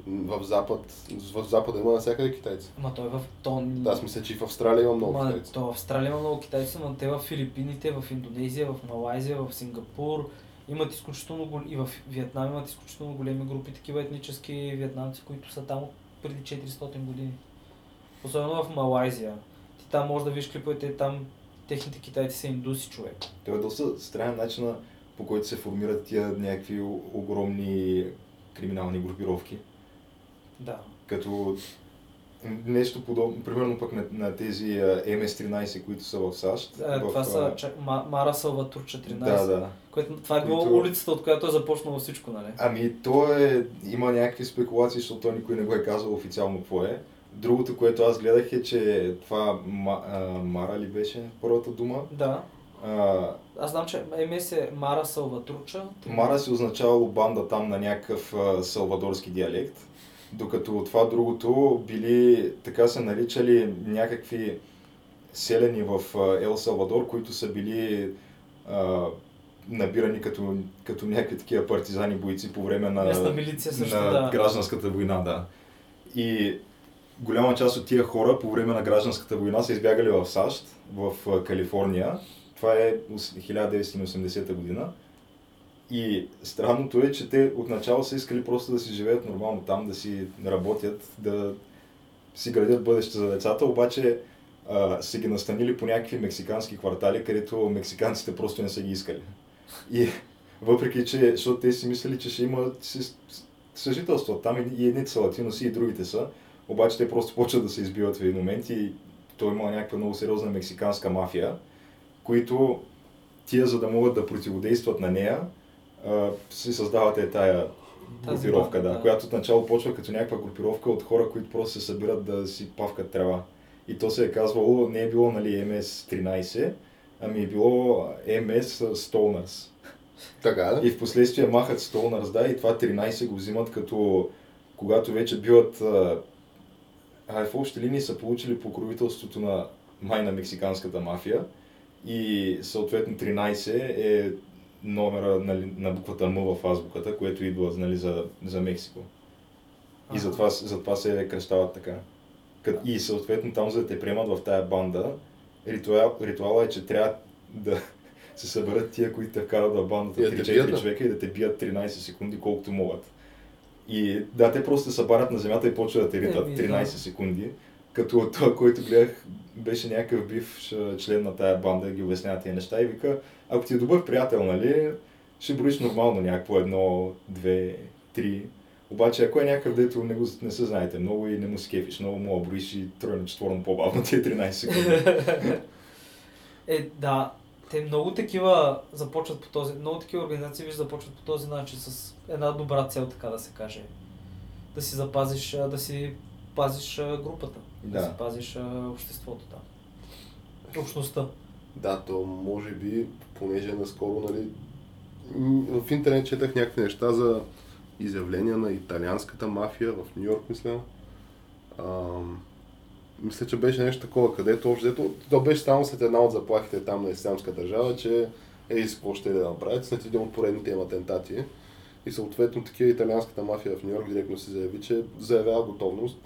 в Запад, в Запада има навсякъде китайци. Ама той е в тон... Да, аз мисля, че и в Австралия има много Ма, китайци. то в Австралия има много китайци, но те в Филипините, в Индонезия, в Малайзия, в Сингапур имат изключително гол... и в Виетнам имат изключително големи групи такива етнически виетнамци, които са там преди 400 години. Особено в Малайзия. Ти там можеш да видиш клиповете, там техните китайци са индуси човек. Това е доста странен начин по който се формират тия някакви огромни криминални групировки. Да. Като нещо подобно, примерно пък на, на тези а, MS-13, които са в САЩ. Е, в, това а, са чак, Ма, Мара Салватур 14. Да, да. Което, това е било Които- улицата, от която е започнало всичко, нали? Ами, то е, има някакви спекулации, защото никой не го е казал официално какво е. Другото, което аз гледах е, че това а, Мара ли беше първата дума? Да. А, Аз знам, че МС е Мара Салватруча. Мара се означавало банда там на някакъв а, салвадорски диалект, докато това другото били, така се наричали някакви селени в Ел Салвадор, които са били а, набирани като, като някакви такива партизани бойци по време на, Местна милиция също, на да. гражданската война, да. И голяма част от тия хора по време на гражданската война са избягали в САЩ, в Калифорния. Това е ос- 1980 година. И странното е, че те отначало са искали просто да си живеят нормално там, да си работят, да си градят бъдеще за децата, обаче а, са ги настанили по някакви мексикански квартали, където мексиканците просто не са ги искали. И [laughs] въпреки, че, защото те си мислили, че ще има съжителство там и едните са латиноси и другите са, обаче те просто почват да се избиват в един момент и той има някаква много сериозна мексиканска мафия, които тия, за да могат да противодействат на нея, си създават е тая групировка, да, да. която отначало почва като някаква групировка от хора, които просто се събират да си павкат трева. И то се е казвало, не е било нали, MS-13, ами е било MS Stoners. Така, да? И в последствие махат Stoners, да, и това 13 го взимат като когато вече биват в общи линии са получили покровителството на май на мексиканската мафия и съответно 13 е номера нали, на буквата М в азбуката, което идва нали, за, за Мексико. И затова, затова се кръщават така. Кът, и съответно там, за да те приемат в тая банда, ритуал, ритуала е, че трябва да се съберат тия, които те вкарат в бандата, И да те бият, 3-4 да. човека и да те бият 13 секунди, колкото могат. И да, те просто се събарят на земята и почват да те ритат Еми, 13 да. секунди. Като това, който гледах, беше някакъв бивш член на тая банда, ги обяснява тия неща и вика, ако ти е добър приятел, нали, ще броиш нормално някакво едно, две, три. Обаче ако е някакъв, дето не, го, не се знаете много и не му се кефиш, много му броиш и тройно, четворно по-бавно тия 13 секунди. [laughs] Е, да. Те много такива започват по този... Много такива организации виж започват по този начин с една добра цел, така да се каже. Да си запазиш, да си пазиш групата. Да, Да. си пазиш обществото, да. Общността. Да, то може би, понеже наскоро, нали, в интернет четах някакви неща за изявления на италианската мафия в Нью Йорк, мисля. Ам, мисля, че беше нещо такова, където общо взето, то беше само след една от заплахите там на ислямска държава, че е, какво ще да направят, след един от поредните им атентати. И съответно такива италианската мафия в Нью Йорк директно се заяви, че заявява готовност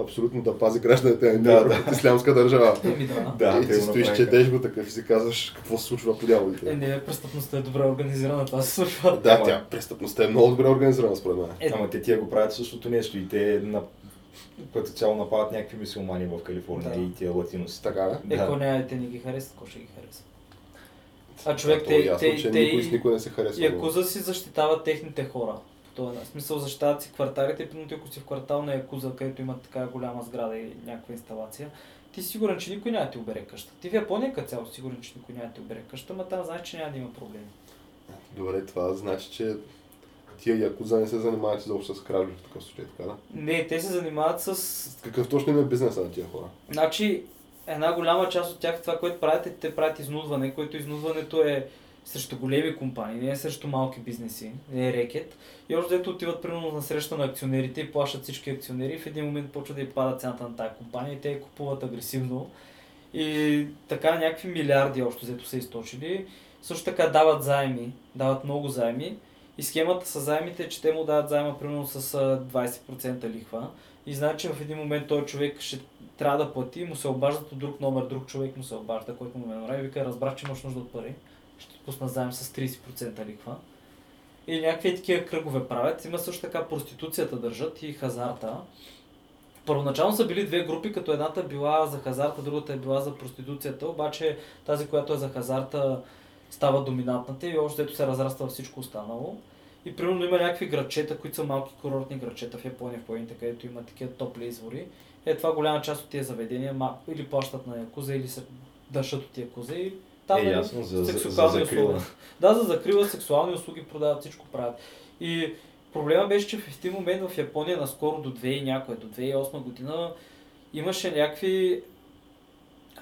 абсолютно да пази гражданите на Да, да. от ислямска държава. Еми да. Да, и ти стоиш, четеш го такъв и си казваш какво се случва по дяволите. Е, не, престъпността е добре организирана, това се случва. Да, Ама- тя престъпността е много добре организирана според мен. Е, Ама те тия го правят същото нещо и те на... като цяло нападат някакви мусулмани в Калифорния Да. и тия латиноси. Така е. е, да. ако не, те не ги харесват, какво ще ги харесва? А човек, е те, ясно, те, че те, никой никой не се харесва. Якуза си защитават техните хора. По този смисъл защитават си кварталите, ти, ако си в квартал на Якуза, където има така голяма сграда и някаква инсталация, ти си сигурен, че никой няма да ти обере къща. Ти в Япония като цяло си сигурен, че никой няма да ти обере къща, но там знаеш, че няма да има проблеми. Добре, това значи, че тия якуза не се занимават изобщо с кражби в такъв случай, така да? Не, те се занимават с... Какъв точно им е бизнеса на тия хора? Значи, една голяма част от тях, това, което правят, е, те правят изнудване, което изнудването е срещу големи компании, не е срещу малки бизнеси, не е рекет. И още дето отиват примерно на среща на акционерите и плащат всички акционери и в един момент почва да й пада цената на тази компания и те я купуват агресивно. И така някакви милиарди общо взето са източили. Също така дават заеми, дават много заеми. И схемата с заемите е, че те му дават заема примерно с а, 20% лихва. И знаят, че в един момент този човек ще трябва да плати, му се обаждат от друг номер, друг човек му се обажда, който му ме направи вика, разбрах, че имаш нужда от пари, ще ти пусна заем с 30% лихва. И някакви такива кръгове правят. Има също така проституцията държат и хазарта. Първоначално са били две групи, като едната била за хазарта, другата е била за проституцията, обаче тази, която е за хазарта, става доминантната и още ето се разраства всичко останало. И примерно има някакви градчета, които са малки курортни градчета в Япония, в планините, където има такива топли извори. Е, това голяма част от тия заведения ма, или плащат на якуза, или се държат от якуза и там Е, нали, ясно, за- за- сексуални за закрила. услуги. Да, за закрила, сексуални услуги продават, всичко правят. И проблема беше, че в един момент в Япония, наскоро до 2 и някоя, до 2008 година, имаше някакви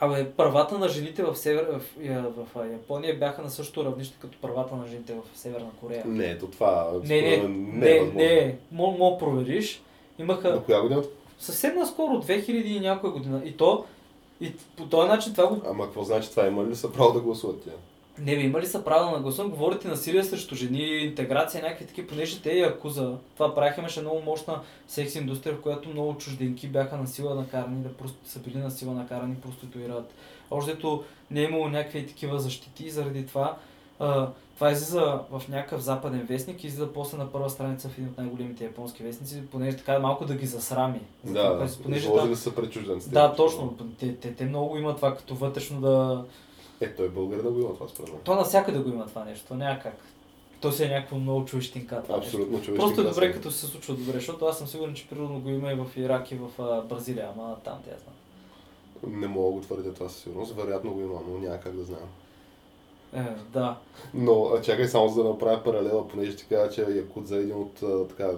Абе, правата на жените в, север, в, в, в Япония бяха на същото равнище като правата на жените в Северна Корея. Не, ето това Не, не, не, е не, възможно. не, мога мога провериш. Имаха На коя година? съвсем наскоро, 2000 и някоя година. И то, и по този начин това го... Ама какво значи това? Има ли са право да гласуват тя? Не бе, има ли са правила на гласа? Говорите насилие срещу жени, интеграция, някакви такива, понеже те и акуза. Това правиха, имаше много мощна секс индустрия, в която много чужденки бяха на сила накарани, да просто са били на сила накарани проституират. Още дето не е имало някакви такива защити и заради това а, това излиза в някакъв западен вестник и излиза после на първа страница в един от най-големите японски вестници, понеже така малко да ги засрами. За това, Да, понеже изложили там- са пред чужденците. Да, точно. Те, те, те много имат това като вътрешно да... Е, той е българ да го има това според мен. То навсякъде го има това нещо, няма как. То си е някакво много човещинка това. Абсолютно човешки. Просто е добре, като се случва добре, защото аз съм сигурен, че природно го има и в Ирак и в Бразилия, ама там тя знам. Не мога да го твърдя това със сигурност. Вероятно го има, но няма как да знам. Е, да. Но чакай само за да направя паралела, понеже ти каза, че Якудза е един от така,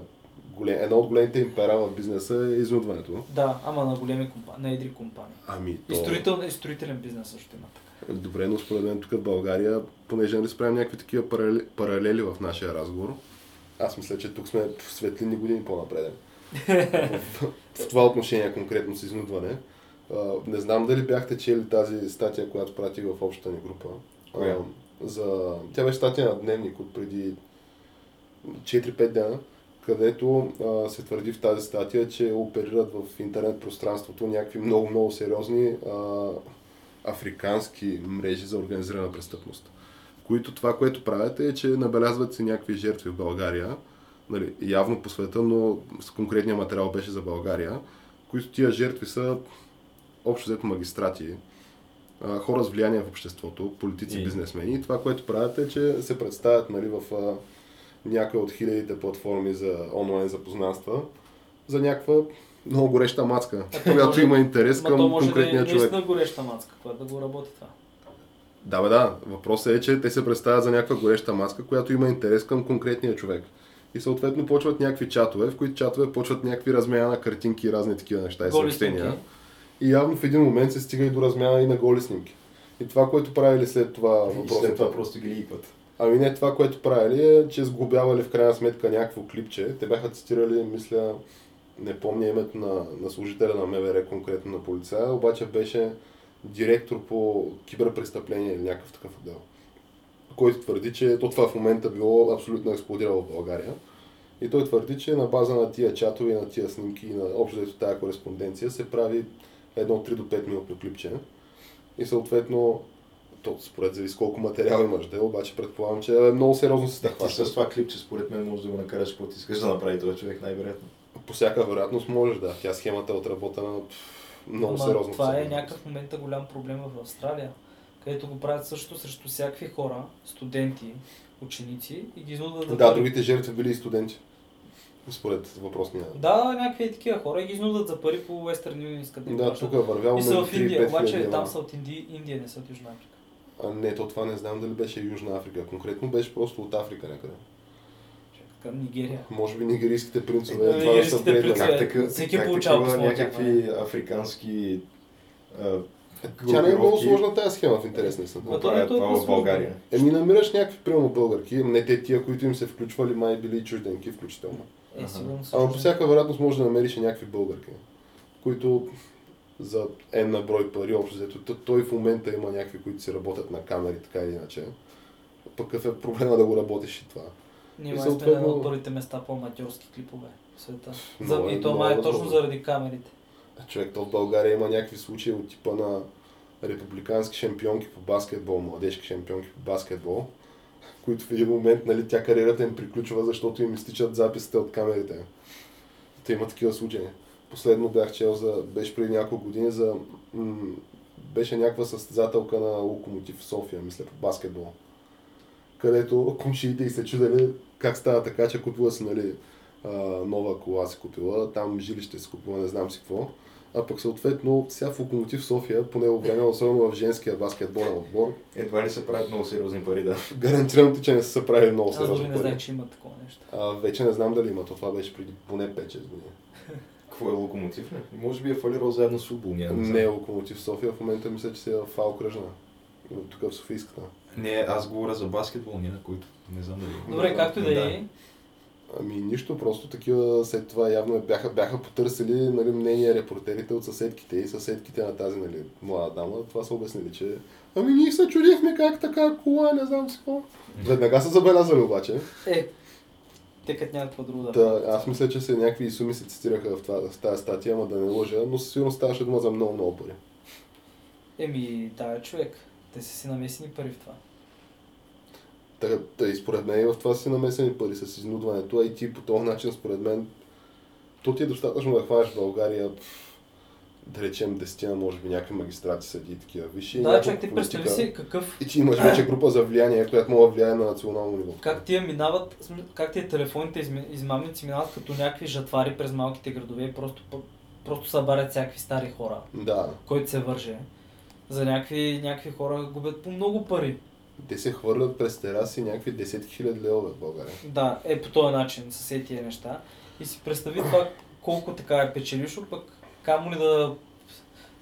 голем, една от големите им пера в бизнеса е изнудването. Да, ама на големи компании, на едри компании. Ами, И, то... строител, и строителен бизнес също има така. Добре, но според мен тук в България, понеже нали справим някакви такива паралели, паралели в нашия разговор, аз мисля, че тук сме в светлини години по-напреден. в, това отношение конкретно с изнудване. Не знам дали бяхте чели тази статия, която пратих в общата ни група. Коя? за... Тя беше статия на Дневник от преди 4-5 дена, където а, се твърди в тази статия, че оперират в интернет пространството някакви много-много сериозни а, африкански мрежи за организирана престъпност. Които това, което правят е, че набелязват се някакви жертви в България, нали, явно по света, но с конкретния материал беше за България, които тия жертви са общо взето магистрати, хора с влияние в обществото, политици, И- бизнесмени. И това, което правят е, че се представят нали, в а, от хилядите платформи за онлайн запознанства за някаква много гореща мацка, то която може- има интерес към може да е конкретния човек. гореща мацка, която да го работи това. Да, бе, да. Въпросът е, че те се представят за някаква гореща маска, която има интерес към конкретния човек. И съответно почват някакви чатове, в които чатове почват някакви размяна на картинки и разни такива неща и съобщения. И явно в един момент се стига и до размяна и на голи снимки. И това, което правили след това въпросът след е- това просто ги ликват. Ами не, това, което правили е, че сглобявали в крайна сметка някакво клипче. Те бяха цитирали, мисля, не помня името на, на служителя на МВР, конкретно на полицая, обаче беше директор по киберпрестъпление или някакъв такъв отдел, който твърди, че то това в момента било абсолютно експлодирало в България. И той твърди, че на база на тия чатове, на тия снимки и на общо тази кореспонденция се прави едно от 3 до 5 минутно клипче. И съответно, то според зависи колко материал имаш е, обаче предполагам, че е много сериозно се хваща. с това клипче, според мен, може да го накараш, какво ти искаш да направи този човек, най-вероятно. По всяка вероятност можеш да. Тя схемата е отработена много Ама сериозно. това е някакъв момента голям проблем в Австралия, където го правят също срещу всякакви хора, студенти, ученици и ги изнудват Да, пари. другите жертви били и студенти. Според въпросния. Да, някакви такива хора и ги изнудват за пари по Western Union, искат да Да, тук вървял И са в Индия, обаче там са от Инди... Индия, не са от Южна Африка. А, не, то това не знам дали беше Южна Африка. Конкретно беше просто от Африка някъде. Към Нигерия. Може би нигерийските принцове. Е, това да са принцове. Как така, всеки как получава такива някакви африкански а, Тя не е много сложна тази схема в интерес на то това не е това в. България. Еми намираш някакви прямо българки, не те тия, които им се включвали, май били чужденки включително. Е, Ама по всяка вероятност може да намериш и някакви българки, които за N на брой пари, общо взето, той в момента има някакви, които си работят на камери, така или иначе. Пък какъв е проблема да го работиш и това? Ние май сме на от първите места по аматьорски клипове в света. За, Много е- и то много май е е точно възможно. заради камерите. Човек, то в България има някакви случаи от типа на републикански шампионки по баскетбол, младежки шампионки по баскетбол, които в един момент, нали, тя кариерата им приключва, защото им изтичат записите от камерите. Те има такива случаи. Последно бях чел за, беше преди няколко години за, м- беше някаква състезателка на Локомотив в София, мисля, по баскетбол. Където комшиите и се чудели как става така, че купила си, нали, а, нова кола си купила, там жилище си купила, не знам си какво. А пък съответно, сега в Локомотив София, по него време, особено в женския баскетболен отбор, Едва ли се правят много сериозни пари, да. [laughs] гарантирам ти, че не са се правили много Аз дори сериозни не пари. знаех, че има такова нещо. А, вече не знам дали има, то това беше преди поне 5-6 години. Какво е локомотив? Не? Може би е фалирал заедно с да Не знам. е Локомотив София, в момента мисля, че си е в Фал Кръжна. Тук в Софийската. Не, аз говоря за баскетбол, ние на които не знам дали. Добре, както да е. Ами нищо, просто такива след това явно бяха, бяха потърсили нали, мнение репортерите от съседките и съседките на тази нали, млада дама. Това са обяснили, че ами ние се чудихме как така кола, не знам си какво. Веднага са забелязали обаче. Е, те като някаква друга. да аз мисля, че се някакви суми се цитираха в, това, в тази статия, ама да не лъжа, но със сигурност ставаше дума за много, много пари. Еми, да, е човек. Те са си намесени пари в това. Та, та и според мен и в това си намесени пари с изнудването, а и ти по този начин, според мен, то ти е достатъчно да хванеш в България, да речем, десетина, може би някакви магистрати съди и такива висши. Да, човек, ти представи си какъв И че имаш вече група за влияние, която мога да влияе на национално ниво. Как тия минават, как тия телефонните измамници минават като някакви жатвари през малките градове и просто, просто събарят всякакви стари хора, Да, който се върже. За някакви, някакви хора губят по много пари. Те се хвърлят през тераси някакви 10 000 левове в България. Да, е по този начин са се тия неща. И си представи това колко така е печелишо, пък камо ли да,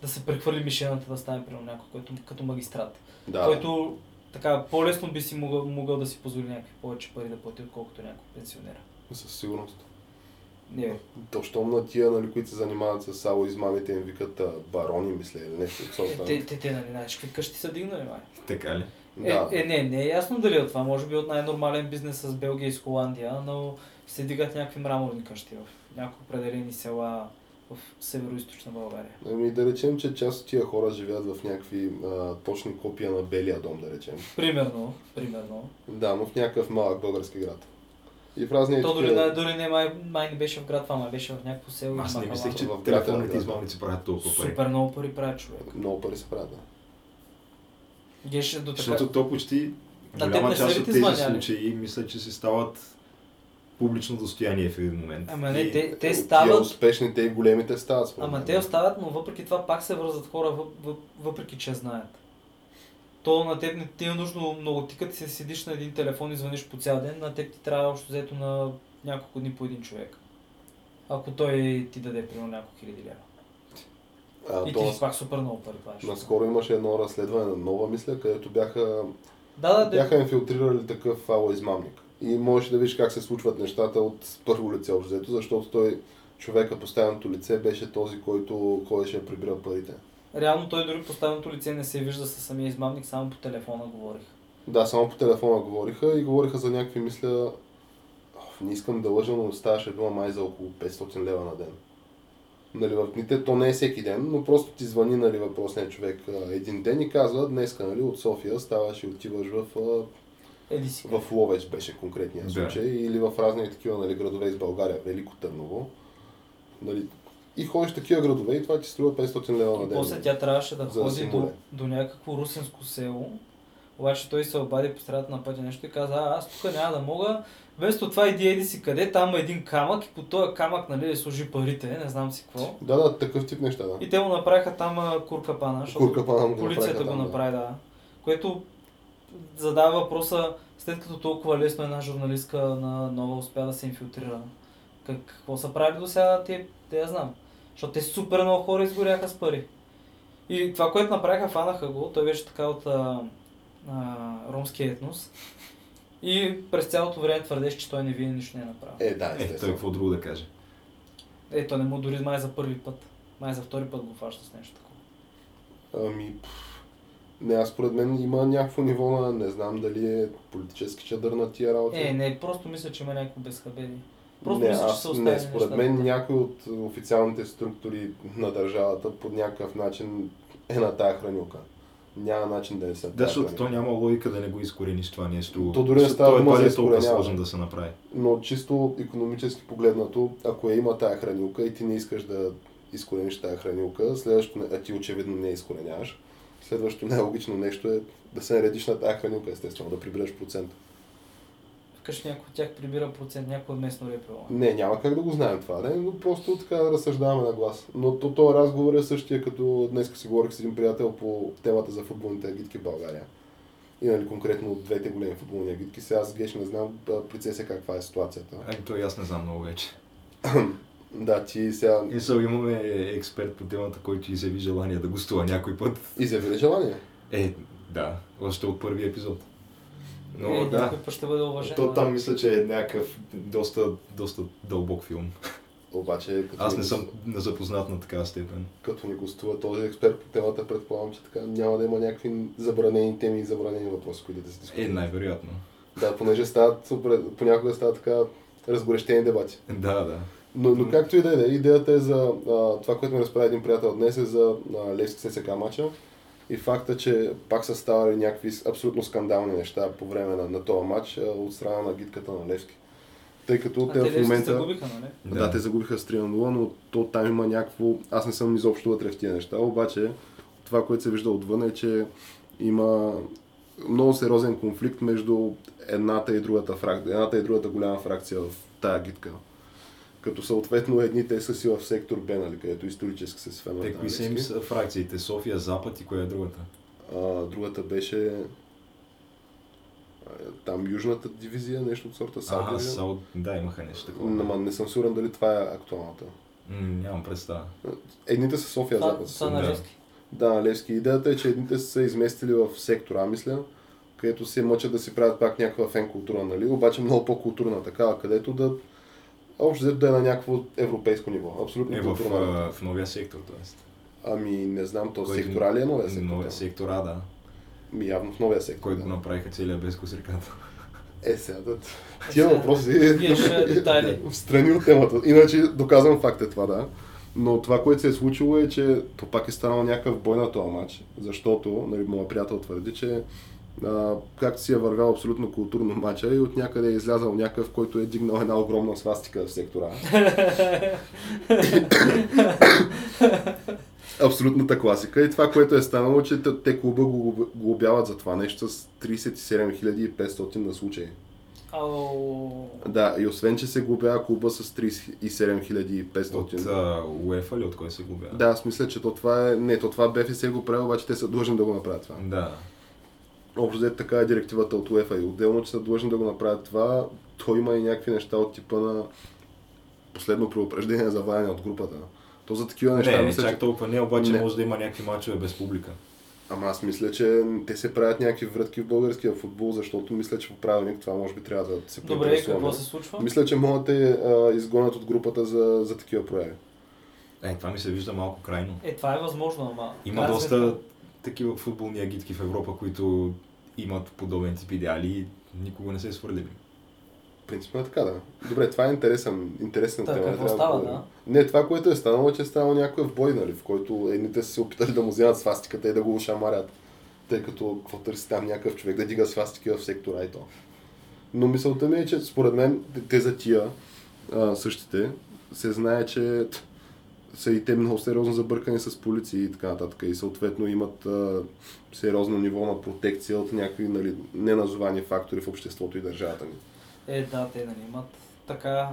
да се прехвърли мишената да стане примерно някой, който, като магистрат. Да, Който така по-лесно би си могъл, могъл да си позволи някакви повече пари да плати, отколкото някой пенсионер. със сигурност. Не. То, щом на тия, нали, които се занимават с сало измамите, им викат а, барони, мисля, или нещо от Е, сорта. те, те, те, нали, знаеш какви къщи са дигнали, май. Така ли? Да. Е, е, не, не е ясно дали от това. Може би от най-нормален бизнес с Белгия и с Холандия, но се дигат някакви мраморни къщи в някои определени села в северо-источна България. Ами да речем, че част от тия хора живеят в някакви а, точни копия на Белия дом, да речем. Примерно, примерно. Да, но в някакъв малък български град. И в разни То дори, не- дори не, май, май не беше в град това, май беше в някакво село. и Аз не мислех, че В град, телефонните да. измамници правят толкова пари. Супер много пари прави човек. Много пари се правят. да. Геше до така. Защото то почти теб голяма част от тези звъняли? случаи мисля, че си стават публично достояние в един момент. Ама не, И- те, те стават успешните и големите стават. според Ама те остават, но въпреки това пак се връзват хора, въп, въп, въпреки че знаят. То на теб не ти е нужно много. Ти като си седиш на един телефон и звъниш по цял ден, на теб ти трябва общо взето на няколко дни по един човек. Ако той ти даде примерно няколко хиляди лева. А, И то, ти пак супер много пари плащаш. наскоро имаше едно разследване на нова, мисля, където бяха, Да, да, бяха да. инфилтрирали такъв ало измамник. И можеш да видиш как се случват нещата от първо лице общо взето, защото той човека поставеното лице беше този, който ходеше да прибира парите. Реално той дори поставеното лице не се вижда със самия измамник, само по телефона говорих. Да, само по телефона говориха и говориха за някакви, мисля, оф, не искам да лъжа, но ставаше дума май за около 500 лева на ден. Нали, в дните то не е всеки ден, но просто ти звъни нали, въпросният човек а, един ден и казва, днеска нали, от София ставаш и отиваш в, а, в Ловеч беше конкретния Да. случай, или в разни такива нали, градове из България, Велико Търново. Нали, и ходиш в такива градове и това ти струва 500 лева на И ден. после тя трябваше да да ходи до, до някакво русинско село. Обаче той се обади по средата на пътя нещо и каза, а, аз тук няма да мога. Вместо това иди еди си къде, там има един камък и по този камък нали, служи парите, не знам си какво. Да, да, такъв тип неща, да. И те му направиха там куркапана, защото Куркапана го полицията го да. направи, да. Което задава въпроса, след като толкова лесно една журналистка на нова успя да се инфилтрира. Как, какво са правили до сега, те, те я знам. Защото те супер много хора изгоряха с пари. И това, което направиха, фанаха го, той беше така от а, а, ромския етнос. И през цялото време твърдеше, че той не вие нищо не е направил. Е, да, Е, той какво друго да каже? Е, то не му дори май за първи път. Май за втори път го фаща с нещо такова. Ами, пф, не, аз според мен има някакво ниво на, не знам дали е политически чадър на тия работи. Е, не, просто мисля, че има някакво безхабедие. Просто не, мисля, че аз, са не, според мен някой от официалните структури на държавата по някакъв начин е на тая хранилка. Няма начин да не се Да, защото то няма логика да не го изкорениш това нещо. То дори не става то дума за е толкова сложно да се направи. Но чисто економически погледнато, ако я има тая хранилка и ти не искаш да изкорениш тая хранилка, следващото, а ти очевидно не изкореняваш, следващото най-логично нещо е да се наредиш на тая хранилка, естествено, да прибереш процент. Вкъщи някой от тях прибира процент, някой от местно РПО. Не, няма как да го знаем това, не? но просто така да разсъждаваме на глас. Но то, този разговор е същия, като днес си говорих с един приятел по темата за футболните агитки в България. И нали, конкретно от двете големи футболни агитки. Сега аз геш не знам при ЦСКА каква е ситуацията. Ами то и аз не знам много вече. [clears throat] Да, ти сега И са имаме експерт по темата, който изяви желание да гостува някой път. изяви ли желание? Е, да, още от първи епизод. Но е, да, някой път ще бъде уважен. то там мисля, че е някакъв доста, доста дълбок филм. Обаче, като Аз не съм запознат на такава степен. Като ни гостува този експерт по темата, предполагам, че така няма да има някакви забранени теми и забранени въпроси, които да се Е, дискутират. най-вероятно. Да, понеже стават, понякога стават така разгорещени дебати. Да, да. Но, но както и да е, идеята е за а, това, което ми разправи един приятел днес е за а, Левски ССК мача и факта, че пак са ставали някакви абсолютно скандални неща по време на, на този матч а, от страна на гидката на Левски. Тъй като А те те в момента... загубиха, нали? Да. да, те загубиха с 3 на 0, но то там има някакво... Аз не съм изобщо вътре в тия неща, обаче това, което се вижда отвън е, че има много сериозен конфликт между едната и другата, фрак... едната и другата голяма фракция в тая гитка. Като съответно едните са си в сектор Б, нали, където исторически се свема. Те кои са им са фракциите? София, Запад и коя е другата? а, другата беше а, там Южната дивизия, нещо от сорта Саут. Ага, Саут, да, имаха нещо такова. Ама не съм сигурен дали това е актуалната. М, нямам представа. Едните са София, Запад. са на. Левски. Да, на Левски. Идеята е, че едните са се изместили в сектора, мисля, където се мъчат да си правят пак някаква фен култура, нали? Обаче много по-културна такава, където да общо взето да е на някакво европейско ниво. Абсолютно Е, в, а, в новия сектор, т.е. Ами не знам, то Който- сектора ли е новия сектор? Новия там? сектор А, да. Ми явно в новия сектор. Който да. направиха целия без косриката. Е, сега да. Е, Тия въпроси. [laughs] В страни от темата. Иначе доказвам факт е това, да. Но това, което се е случило е, че то пак е станал някакъв бой на този матч, защото, нали, моят приятел твърди, че а, както си е вървял абсолютно културно матча и от някъде е излязал някакъв, който е дигнал една огромна свастика в сектора. Абсолютната класика. И това, което е станало, че те- клуба го глобяват за това нещо с 37 500 на случаи. Ау. Да, и освен, че се глобява клуба с 37 500. От УЕФА ли от кой се губя? Да, аз мисля, че то това е... Не, то това БФС го прави, обаче те са длъжни да го направят това. Да. Общо взето така е директивата от УЕФА и отделно, че са длъжни да го направят това, то има и някакви неща от типа на последно предупреждение за валяне от групата. То за такива неща Не, не мисля, чак че... толкова не, обаче Не. може да има някакви мачове без публика. Ама аз мисля, че те се правят някакви врътки в българския футбол, защото мисля, че по правилник това може би трябва да се Добре, какво се случва? Мисля, че могат да те изгонят от групата за, за такива прояви. Е, това ми се вижда малко крайно. Е, това е възможно, ама... Има доста такива футболни агитки в Европа, които имат подобен тип идеали и никога не се е свърляли. Принципно е така, да. Добре, това е интересен, интересна Та, тема. какво става, да? Не, това, което е станало, е, че е станал някакъв бой, нали, в който едните са се опитали да му вземат свастиката и да го шамарят. Тъй като какво търси там някакъв човек да дига свастики в сектора и то. Но мисълта ми е, че според мен те за тия а, същите се знае, че са и те много сериозно забъркани с полиции и така нататък. И съответно имат а, сериозно ниво на протекция от някакви нали, неназовани фактори в обществото и държавата ни. Е, да, те нали имат така...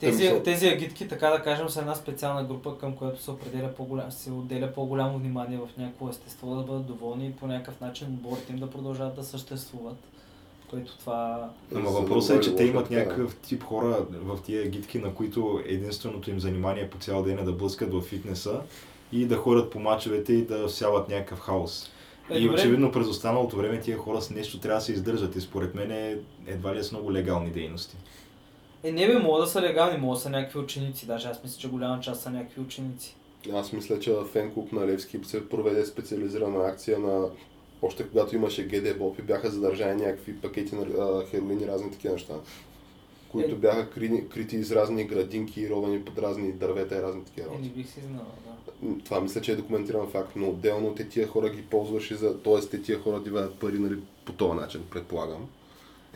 Те Тези, мисъл- тези агитки, така да кажем, са една специална група, към която се, определя по-голям, се отделя по-голямо внимание в някакво естество, да бъдат доволни и по някакъв начин отборите им да продължават да съществуват. Което това... Ама въпросът е, че те имат някакъв тип хора в тия гидки, на които единственото им занимание по цял ден е да блъскат в фитнеса и да ходят по мачовете и да всяват някакъв хаос. Е, и очевидно през останалото време тия хора с нещо трябва да се издържат и според мен е, едва ли е с много легални дейности. Е, не бе, могат да са легални, могат да са някакви ученици. Даже аз мисля, че голяма част са някакви ученици. Аз мисля, че фен клуб на Левски се проведе специализирана акция на още когато имаше ГД Боб и бяха задържани някакви пакети на а, хероин и разни такива неща, които Е. бяха кри, крити из разни градинки, ровени под разни дървета и разни такива Е, не работи. бих си знала, да. Това мисля, че е документиран факт, но отделно те тия хора ги ползваш и за... Тоест те тия хора диваят пари нали, по този начин, предполагам.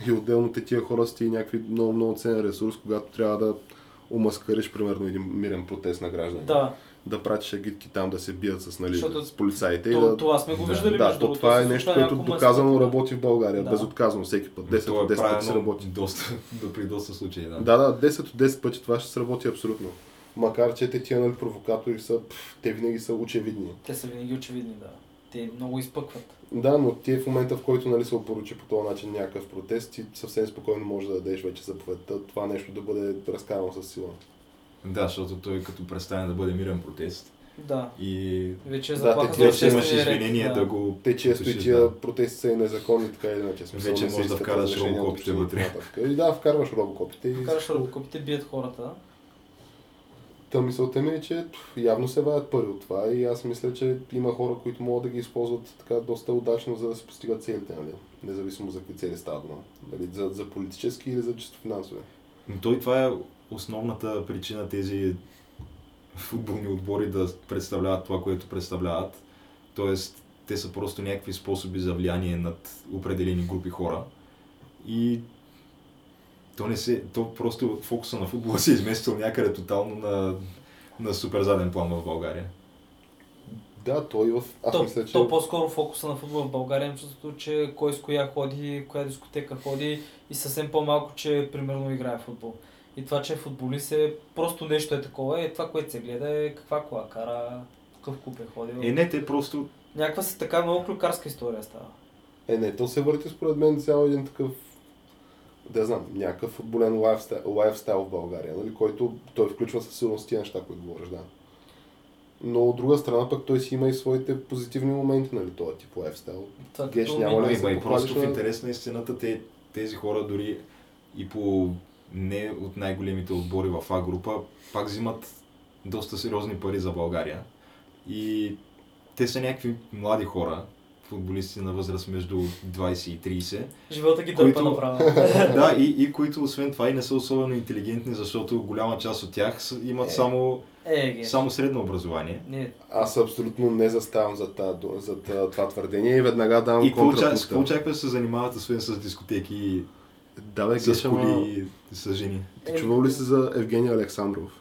И отделно те тия хора сте и някакви много, много ценен ресурс, когато трябва да омаскариш, примерно, един мирен протест на граждани. Да, Да пратиш агитки там да се бият с, нали, Защото с полицаите. и то, да... това сме го Да. виждали Да, между то това е се нещо, случва което доказано работи в България, Да. безотказано всеки път. 10 То от 10 пъти правено се работи. Доста, [laughs] до при доста случаи, да. Да, да, 10 от 10 пъти това ще сработи абсолютно. Макар, че те тия нали, провокатори са, пф, те винаги са очевидни. Те са винаги очевидни, да. Те много изпъкват. Да, но ти в момента, в който нали, се опоручи по този начин някакъв протест, ти съвсем спокойно можеш да дадеш вече заповедта това нещо да бъде разкарано с сила. Да, защото той като представен да бъде мирен протест Да. и Вече е Да, те- вече имаш ред, извинение да, го Те често и тия да. протести са и незаконни, така или иначе. Смисъл, Вече можеш да вкараш робокопите вътре. и. И да, вкарваш робокопите и Караш робокопите, бият хората. Та мисълта ми е, че явно се вадят пари от това и аз мисля, че има хора, които могат да ги използват така доста удачно, за да се постигат целите, нали? Независимо за какви цели става дума. Нали? За, за политически или за чисто финансови. Но той това е основната причина тези футболни отбори да представляват това, което представляват. Тоест, те са просто някакви способи за влияние над определени групи хора. И то не се, то просто фокуса на футбола се е изместил някъде тотално на, на супер заден план в България. Да, той в... Аз то, мисля, че... то по-скоро фокуса на футбола в България чувството, че кой с коя ходи, коя дискотека ходи и съвсем по-малко, че примерно играе в футбол. И това, че е футболист е просто нещо е такова, е това, което се гледа е каква кола кара, какъв клуб е ходил. Е, не, те просто Някаква си така много клюкарска история става. Е, не, то се върти според мен цял един такъв да знам, някакъв футболен лайфстайл, лайфстайл в България, нали, който той включва със сигурност тия неща, които говориш, да. Но от друга страна пък той си има и своите позитивни моменти, нали, този тип лайфстайл. Това Геш няма ли Има да се и просто в похвалиш на- интерес на истината те, тези хора дори и по не от най-големите отбори в А група, пак взимат доста сериозни пари за България. И те са някакви млади хора, футболисти на възраст между 20 и 30. Живота ги които- дърпа направо. [laughs] да, и, и които освен това и не са особено интелигентни, защото голяма част от тях са- имат Е. само, Е, ге. само средно образование. Не, Аз абсолютно не заставам за, ду- за това твърдение и веднага давам И контрапункта. какво очакваш да се занимават освен с дискотеки и Да, бе, с коли и с жени? Ти чувал ли си за Евгений Александров?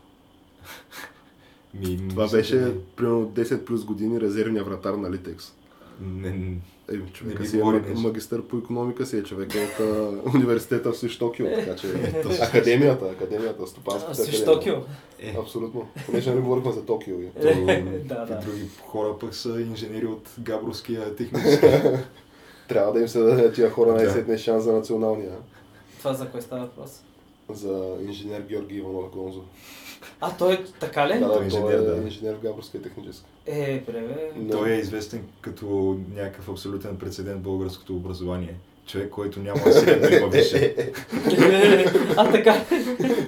[laughs] Ми, Това беше примерно 10 плюс години резервния вратар на Литекс. Не, не, Е, Не човека ми си е говори маг- магистър по економика си е човек от а, [laughs] университета в Свиш Токио, така че [laughs] Ето, академията, академията, стопанската. Токио. е, Абсолютно. Понеже не говорихме за Токио. И... то, Да, да. Други хора пък са инженери от Габровския технически. Трябва да им се даде тия хора най-сетне шанс за националния. Това за кое става въпрос? За инженер Георги Иванов Гонзо. А, той е така ли? Да, да, Той е той инженер, е да. инженер в Габровския техническа. Е, бре, Но- Той е известен като някакъв абсолютен прецедент в българското образование. Човек, който няма средно, има висше. А, така.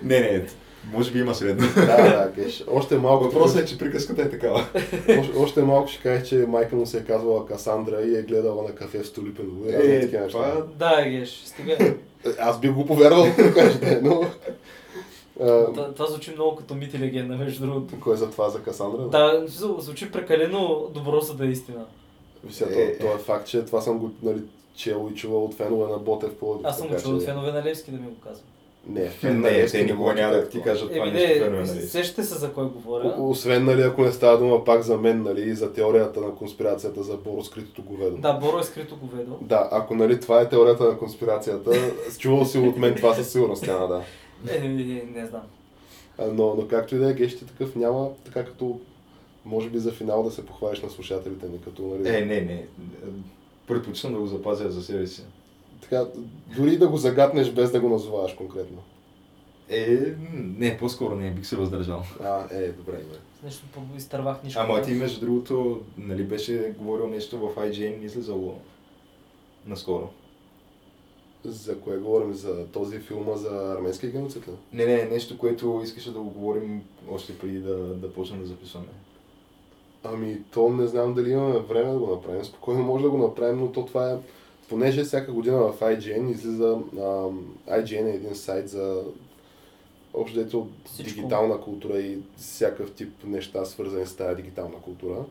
Не, не, може би има средно. Да, да, геш. Още малко. Въпросът е, че приказката е такава. [laughs] Още, още малко ще кажа, че майка му се е казвала Касандра и е гледала на кафе в разни Е, неща. това Да, геш, стига. [laughs] Аз би го повярвал, ако кажете, но... А, Това, това звучи много като мит и легенда, между другото. Кой е за това, за Касандра? Да, зву- звучи прекалено добро, за да е истина. Вися, Е, то, е факт, че това съм го нали, чел и чувал от фенове на Ботев по Аз съм го чул от фенове на Левски да ми го казват. Не, фен на Не, Левски те не никога няма да ти кажат това нещо, не, фенове, нали? сещате се за кой говоря. Освен, нали, ако не става дума пак за мен, нали, и за теорията на конспирацията за Боро скритото говедо. Да, Боро е скрито говедо. Да, ако нали, това е теорията на конспирацията, чувал си от мен това със сигурност няма да. Е, не знам. А, Но, но както и да е, гещи такъв няма, така като може би за финал да се похвалиш на слушателите ни, като нали, Е, не, не. Предпочитам да го запазя за себе си. Така, дори да го загатнеш без да го назоваваш конкретно. Е, не, по-скоро не, бих се въздържал. А, е, добре, бе. нещо по- изтървах нищо. Ама ти между другото, нали беше говорил нещо в IGN, излизало наскоро. За кое говорим? За този филма за арменския геноцид? Не, не, нещо, което искаше да го говорим още преди да, да почнем да записваме. Ами, то не знам дали имаме време да го направим. Спокойно може да го направим, но то това е... Понеже всяка година в IGN излиза... ам, IGN е един сайт за общо дето Всичко. дигитална култура и всякакъв тип неща, свързани с тази дигитална култура.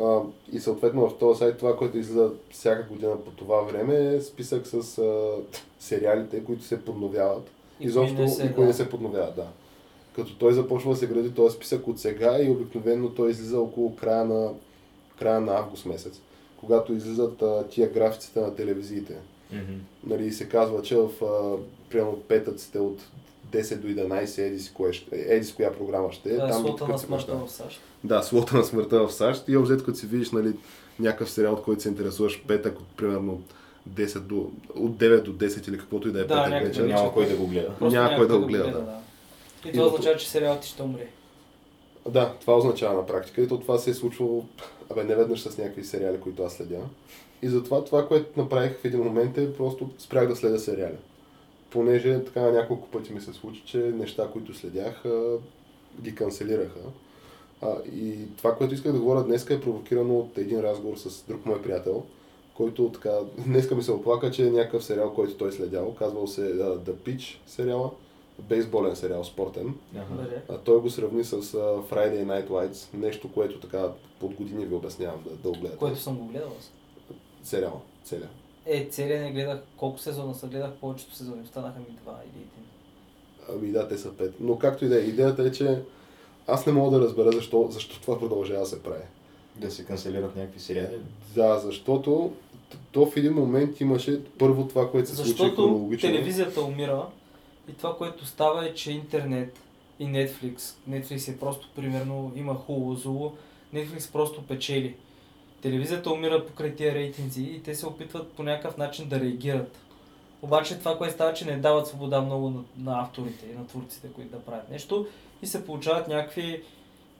А, и съответно в този сайт това, което излиза всяка година по това време е списък с а, сериалите, които се подновяват. И Изобщо и кои не се подновяват, да. Като той започва да се гради този списък от сега и обикновено той излиза около края на, края на август месец, когато излизат а, тия графиците на телевизиите. Нали, и се казва, че в а, примерно петъците от 10 до 11 еди си, кое ще, еди с коя програма ще е. Да, там слота на смъртта в САЩ. Да, слота на смъртта в САЩ и обзет, като си видиш нали, някакъв сериал, от който се интересуваш петък от примерно 10 до, от 9 до 10 или каквото и да е Да, петък някакъв вечер. Няма кой да го гледа. Просто Няма кой да го гледа, да. И И това означава, че сериалът ти ще умре. Да, това означава на практика и то това се е случвало абе, не веднъж с някакви сериали, които аз следя. И затова това, което направих в един момент е просто спрях да следя сериали. Понеже така няколко пъти ми се случи, че неща, които следях, ги канцелираха. А, и това, което исках да говоря днес е провокирано от един разговор с друг мой приятел, който така, днеска ми се оплака, че е някакъв сериал, който той следял, казвал се а, The Pitch сериала, бейсболен сериал, спортен. Добре. А той го сравни с а, Friday Night Lights, нещо, което така под години ви обяснявам да, да го гледате. Което съм го гледал аз. Сериал, целия. Е, целия не гледах колко сезона са, гледах повечето сезони. Останаха ми два или един. Ами да, те са пет. Но както и да е, идеята е, че аз не мога да разбера защо, защо това продължава да се прави. Да се канцелират някакви сериали. Да, защото то в един момент имаше първо това, което се случи Защото хронологично. телевизията умира и това, което става е, че интернет и Netflix, Netflix е просто примерно, има хубаво зло, Netflix просто печели. Телевизията умира покрай тия рейтинзи и те се опитват по някакъв начин да реагират. Обаче това, което става, че не дават свобода много на, на авторите и на творците, които да правят нещо и се получават някакви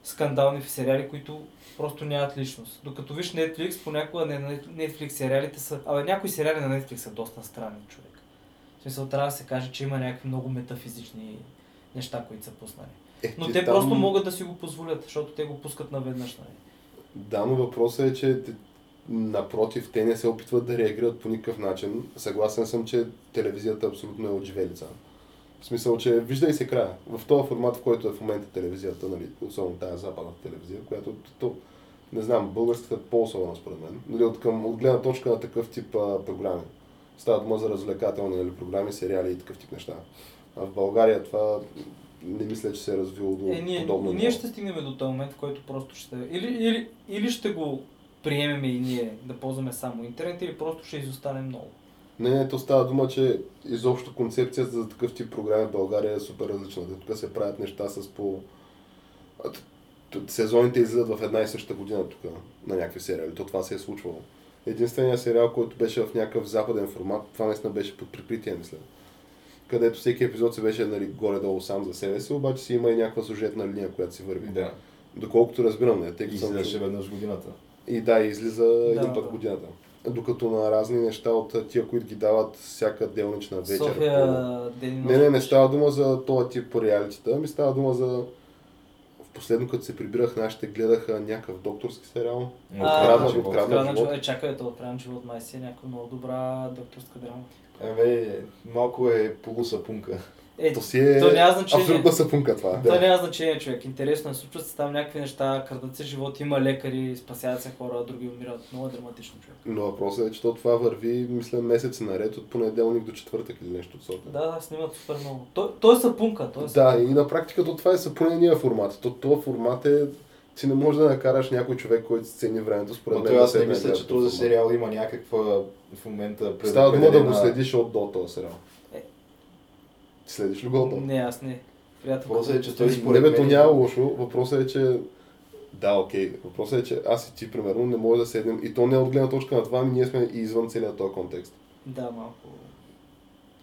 скандални сериали, които просто нямат личност. Докато виж Netflix, понякога не, Netflix сериалите са... Абе, някои сериали на Netflix са доста странни, човек. Смисъл, трябва да се каже, че има някакви много метафизични неща, които са пуснали. Е, Но те там- просто могат да си го позволят, защото те го пускат наведнъж, нали? Да, но въпросът е, че напротив, те не се опитват да реагират по никакъв начин. Съгласен съм, че телевизията абсолютно е отживелица. В смисъл, че виждай се края. В този формат, в който е в момента телевизията, нали, особено тази западната телевизия, която то, не знам, българската е по-особена според мен. Нали, от, към, от гледна точка на такъв тип а, програми. Става дума за развлекателни нали, програми, сериали и такъв тип неща. А в България това не мисля, че се е развило до Е, ние, подобно. ние ще стигнем до този момент, в който просто ще... Или, или, или ще го приемем и ние да ползваме само интернет, или просто ще изостане много. Не, не, то става дума, че изобщо концепцията за такъв тип програми в България е супер различна. Тук се правят неща с по... Сезоните излизат в една и съща година тук на някакви сериали. То това се е случвало. Единственият сериал, който беше в някакъв западен формат, това наистина беше под прикритие, мисля. Където всеки епизод се беше нали, горе-долу сам за себе си, обаче си има и някаква сюжетна линия, която си върви. Да. Доколкото разбирам, не, тъй като съм Излизаше веднъж годината. и да, излиза Да, един път да. годината. Докато на разни неща от тия, които ги дават всяка делнична вечер. София по- Не, не, не става дума за този тип реалитета, ми става дума за... Последно, като се прибирах, нашите гледаха някакъв докторски сериал. А, Откраднат, живот. Откраднат живот. Е, чакай, то откраднат живот май си е някаква много добра докторска драма. Абе, малко е полусапунка. Е, То си е то няма значение. абсолютна сапунка това. Да. няма значение, човек. Интересно е, случват се там някакви неща, крадат се живот, има лекари, спасяват се хора, други умират. Много е драматично, човек. Но въпросът е, че то това върви, мисля, месеци наред, от понеделник до четвъртък или нещо от сорта. Да, да, снимат супер много. Той, той е сапунка, той е Да, сапунка. и на практика то това е съпълнения формат. То, това формат е, ти не можеш да накараш някой човек, който си цени времето, според мен. той да аз не да мисля, че този сериал има някаква в момента Става дума да го следиш от до този сериал. Ти следиш ли? Не, аз не. Приятел. Въпросът е, че той Не според мен- няма лошо. Въпросът е, че... Да, окей. Въпросът е, че аз и ти, примерно, не може да седнем. И то не е от гледна точка на това, ами ние сме и извън целият този контекст. Да, малко.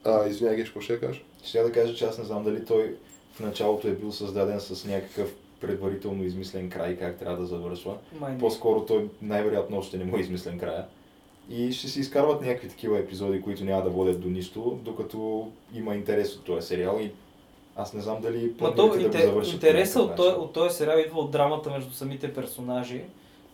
А, извиняй, Гешко, ще кажеш? Ще да кажа, че аз не знам дали той в началото е бил създаден с някакъв предварително измислен край, как трябва да завършва. Май не. По-скоро той най-вероятно още не му е измислен края. И ще си изкарват някакви такива епизоди, които няма да водят до нищо, докато има интерес от този сериал и аз не знам дали планирате да го завършат. интереса от този, от този сериал идва от драмата между самите персонажи.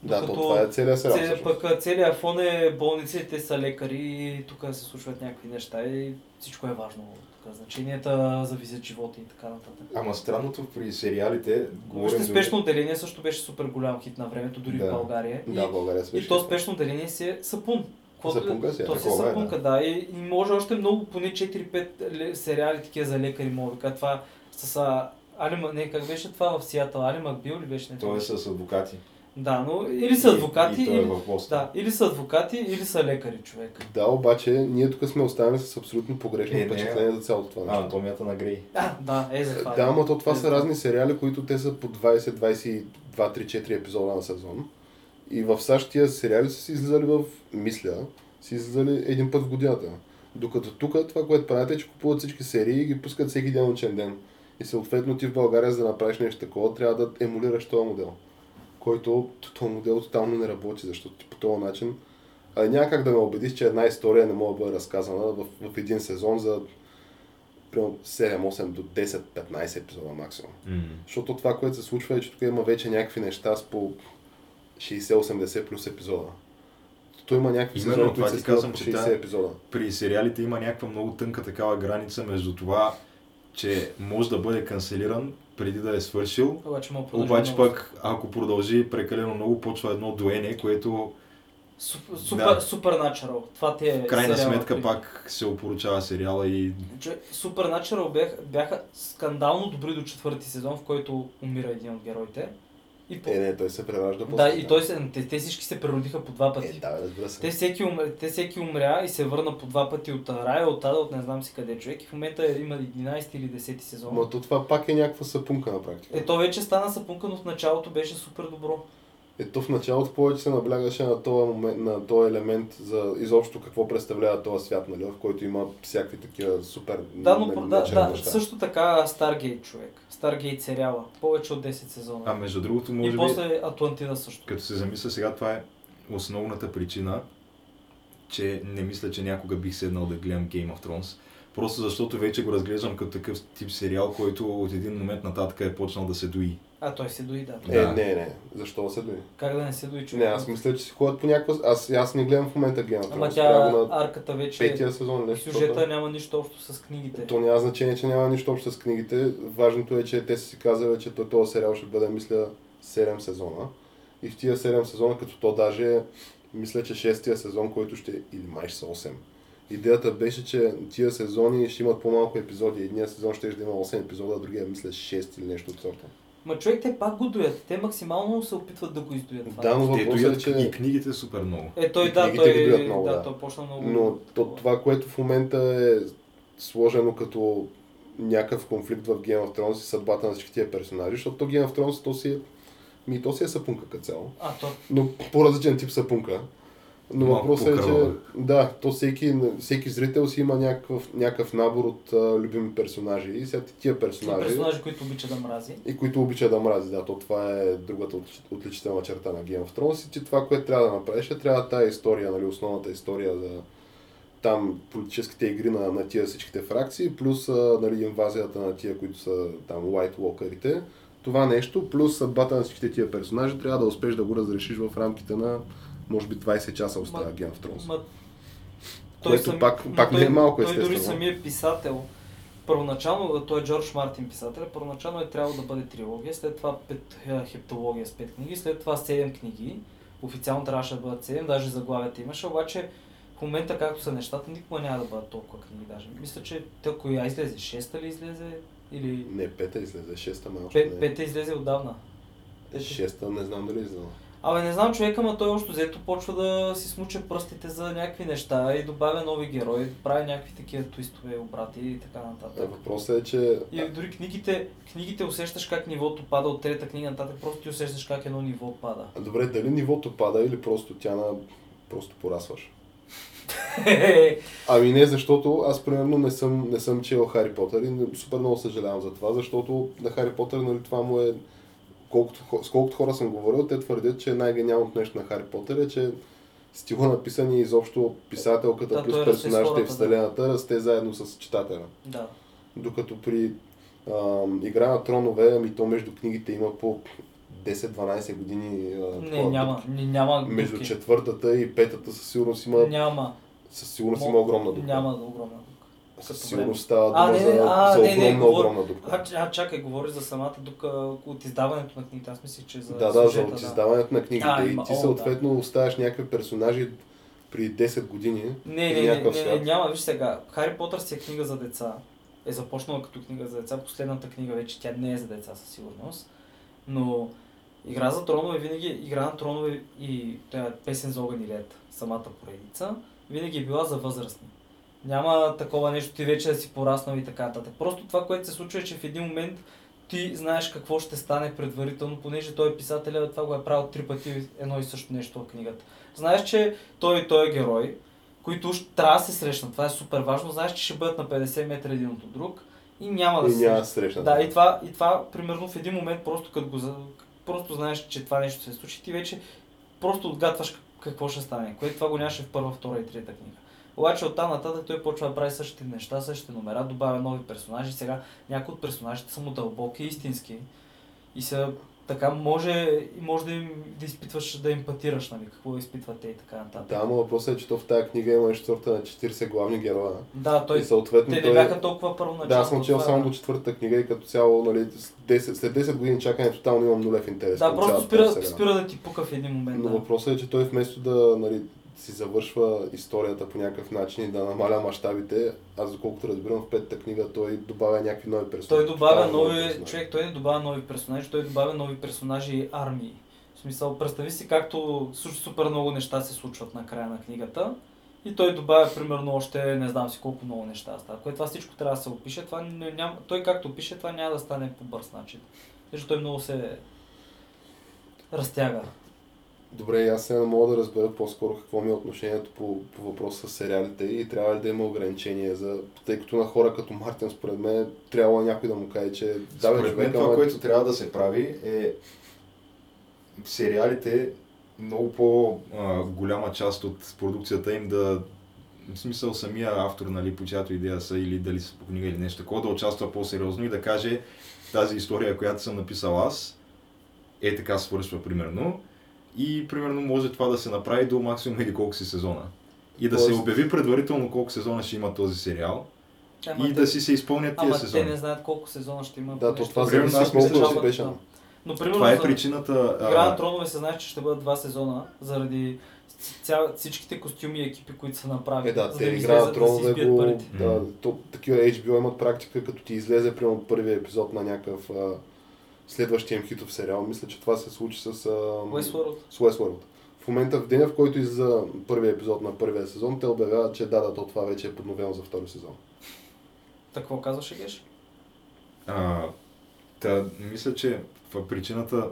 Да, то това е целият сериал. Цел, всъщност. пък целият фон е болници, те са лекари и тук се случват някакви неща и всичко е важно. Тук значенията зависят живота и така нататък. Ама странното при сериалите, говорим спешно отделение също беше супер голям хит на времето, дори Да. в България. Да, в България и, свежи. и то спешно отделение си е сапун. Сапунка си е, То си такова е, сапунка, да. И, и може още много, поне 4-5 ле- сериали такива за лекари мога да. Това с а, Али, не, как беше това в Сиатъл? Али Макбил ли беше? Не Той е с адвокати. Да, но или са адвокати, И, и е или, Бостон. да, или са адвокати, или са лекари човек. Да, обаче ние тук сме останали с абсолютно погрешно Е, не, впечатление за цялото това А, нещо. анатомията на Грей. А, да, е за това. Да, ама то това Е, са разни сериали, които те са по 20, 22, 3, 4 епизода на сезон. И в САЩ тия сериали са си излизали в, мисля, си излизали един път в годината. Докато тук това, което правят е, че купуват всички серии и ги пускат всеки един учен ден. И съответно ти в България, за да направиш нещо такова, трябва да емулираш този модел. Който този модел тотално не работи, защото ти по този начин а няма как да ме убедиш, че една история не може да бъде разказана в, в един сезон за примерно 7-8 до 10-15 епизода максимум. Защото това, което се случва е, че тук има вече някакви неща с по 60-80 плюс епизода. Той има някакви Именно, сезони, които се казвам, по че 60 тя- епизода. При сериалите има някаква много тънка такава граница между това, че може да бъде канцелиран преди да е свършил, Обаче, обаче много. пък ако продължи прекалено много, почва едно доене, което Супер, супер, Да. Supernatural. Това ти е в крайна сериала, сметка при- пак се опоручава сериала и Supernatural бях, бяха скандално добри до четвърти сезон, в който умира един от героите. И по... Е, не, той се преражда да, после. и той се, те, те всички се преродиха по два Е, пъти. да, разбира се. Те всеки, умря, те всеки умря и се върна по два пъти от рая, от ада, от не знам си къде човек. И в момента има 11 или 10 сезон. Но то това пак е някаква сапунка на практика. Е, то вече стана сапунка, но в началото беше супер добро. Ето в началото повече се наблягаше на този, момент, на този елемент за изобщо какво представлява този свят, нали, в който има всякакви такива супер Да, но да, да, неща. също така Stargate човек. Stargate сериала. Повече от 10 сезона. а между другото може и би, после Атлантида също. като се замисля сега, това е основната причина, че не мисля, че някога бих седнал да гледам Game of Thrones. Просто защото вече го разглеждам като такъв тип сериал, който от един момент нататък е почнал да се дои. А, той се дои, да. Е, Да. не, не. Защо се дои? Как да не се дои човек? Не, аз мисля, че си ходят по някаква... Аз, аз не гледам в момента Game of Ама тя, на арката вече, петия сезон нещо. сюжета няма нищо общо с книгите. То няма значение, че няма нищо общо с книгите. Важното е, че те са си казали, че той- този сериал ще бъде, мисля, 7 сезона. И в тия 7 сезона, като то даже, мисля, че 6-тия сезон, който ще, или май ще са 8. Идеята беше, че тия сезони ще имат по-малко епизоди. Едния сезон ще да има 8 епизода, а другия, мисля, 6 или нещо от сорта. Ма човек, те пак го доят. Те максимално се опитват да го издоят. това. Да, но въпросът е, че... и книгите супер много. Е, той и да, той, много, да, да. той почна много. Но то, това, което в момента е сложено като някакъв конфликт в Game of Thrones и съдбата на всички тия персонажи, защото то Game of Thrones то си е, ми, то си е сапунка като цяло. А, то, но по-различен тип сапунка. Но въпросът е, че по-кървава. да, то всеки, всеки зрител си има някакъв, някакъв набор от а, любими персонажи и сега тия персонажи, персонажи, които обича да мрази. и които обича да мрази. Да, то това е другата отлич- отличителна черта на Game of Thrones и че това, което трябва да направиш е трябва тая история, нали, основната история за там политическите игри на, на тия всичките фракции, плюс а, нали, инвазията на тия, които са там White Walkerите. Това нещо, плюс съдбата на всичките тия персонажи, трябва да успеш да го разрешиш в рамките на може би 20 часа остава Game of Thrones. Ма, Което пак- ма пак не е малко, Той дори естествено. самия писател, първоначално, той е Джордж Мартин писател, първоначално е трябвало да бъде трилогия, след това пет, е, хептология с пет книги, след това 7 книги. Официално трябваше да бъдат 7, даже заглавията имаше, обаче в момента както са нещата, никога няма да бъдат толкова книги даже. Мисля, че той коя излезе? Шеста ли излезе? Или Не, пета излезе, шеста малко. пет, не. пета излезе отдавна? Шеста не знам дали е издала. Абе, не знам човека, ма той още взето почва да си смуче пръстите за някакви неща и добавя нови герои, прави някакви такива твистове, обрати и така Е, нататък. Въпросът е, че И дори книгите, книгите усещаш как нивото пада от трета книга нататък, просто ти усещаш как едно ниво пада. а, добре, дали нивото пада или просто тя на... просто порасваш. [laughs] Ами не, защото аз примерно не съм, не съм чел Хари Потър и супер много съжалявам за това, защото на Хари Потър нали, това му е колкото, с колкото хора съм говорил, те твърдят, че най-гениалното нещо на Хари Потър е, че стила на писане и изобщо писателката Да, плюс персонажите и хората, да. вселената расте заедно с читателя. Да. Докато при а, Игра на тронове, ами то между книгите има по 10-12 години. А, Не, такова няма. Не, няма Между дупки. четвъртата и петата със сигурност има, Няма. със сигурност Мо- има огромна дупка. Няма огромна сигурност става А, дума не, не, за, а, за не, не, огромна, говоря- огромна дупка. А, а, чакай, говори за самата дупка от издаването на книгите. Аз мислих, че за Да, да, за сюжета, от издаването на книгите. А, и има- ти о, съответно оставяш някакви персонажи при 10 години. Не, не, не, не, не, свят. няма. Виж сега, Хари Потър си е книга за деца. Е започнала като книга за деца. Последната книга вече тя не е за деца със сигурност. Но Игра за тронове винаги, Игра на тронове и тя песен за огън и лед, самата поредица, винаги е била за възрастни. Няма такова нещо, ти вече да си пораснал и така нататък. Просто това, което се случва е, че в един момент ти знаеш какво ще стане предварително, понеже той е писателя, това го е правил три пъти едно и също нещо в книгата. Знаеш, че той и той е герой, които уж трябва да се срещнат. Това е супер важно. Знаеш, че ще бъдат на 50 метра един от друг и няма да И се няма срещнат. срещна. Да, и това, и това, примерно, в един момент, просто като го просто знаеш, че това нещо се случи, ти вече просто отгатваш как- какво ще стане. Което това го нямаше в първа, втора и трета книга. Обаче оттам нататък той почва да прави същите неща, същите номера, добавя нови персонажи. Сега някои от персонажите са му дълбоки истински. И са така може, може да, им, да изпитваш, да емпатираш, нали, какво изпитват те и така нататък. Да, но въпросът е, че то в тази книга има нещо сорта на 40 главни героя. да той, и съответно те не бяха толкова първоначално. Да, аз съм чел само до четвъртата книга и като цяло, нали, с 10, след 10 години чакане тотално имам нулев интерес. Да, просто спира, спира да ти пука в един момент. Но да. въпросът е, че той вместо да нали, си завършва историята по някакъв начин и да намаля мащабите, аз доколкото разбирам в петата книга, той добавя някакви нови персонажи. Той добавя Тотално нови, персонажи. човек, той не добавя нови персонажи, той добавя нови персонажи и армии. В смисъл, представи си както су- супер много неща се случват на края на книгата и той добавя примерно още не знам си колко много неща стават. Което това всичко трябва да се опише. Това няма, той както пише, това няма да стане по бърз начин. Защото той много се разтяга. Добре, аз сега не мога да разбера по-скоро какво ми е отношението по, по въпроса с сериалите и трябва ли да има ограничения за... Тъй като на хора като Мартин, според мен, трябва някой да му каже, че да, Според мен това, ама... което трябва да се прави е сериалите много по-голяма част от продукцията им да в смисъл самия автор, нали, по чиято идея са или дали са по книга или нещо такова, да участва по-сериозно и да каже тази история, която съм написал аз, е така свършва примерно. И примерно може това да се направи до максимум или колко си сезона. И да се Тоест- обяви предварително колко сезона ще има този сериал Ама, и те, да си се изпълнят ама тия те сезони. не знаят колко сезона ще има. Да, то това се зависи колко беше. Да. Но примерно Това е за- причината. Игра на тронове се знае, че ще бъдат два сезона, заради ця, всичките костюми и екипи, които са направили. Е, да, за те им игра на да тронове избият го... парите. Да, то, такива HBO имат практика, като ти излезе примерно първия епизод на някакъв следващия им хитов сериал. Мисля, че това се случи с... Westworld. с Westworld. В момента, в деня, в който излиза първия епизод на първия сезон, те обявяват, че да, да, то това вече е подновено за втори сезон. Какво казваше Геш? А, та, мисля, че това причината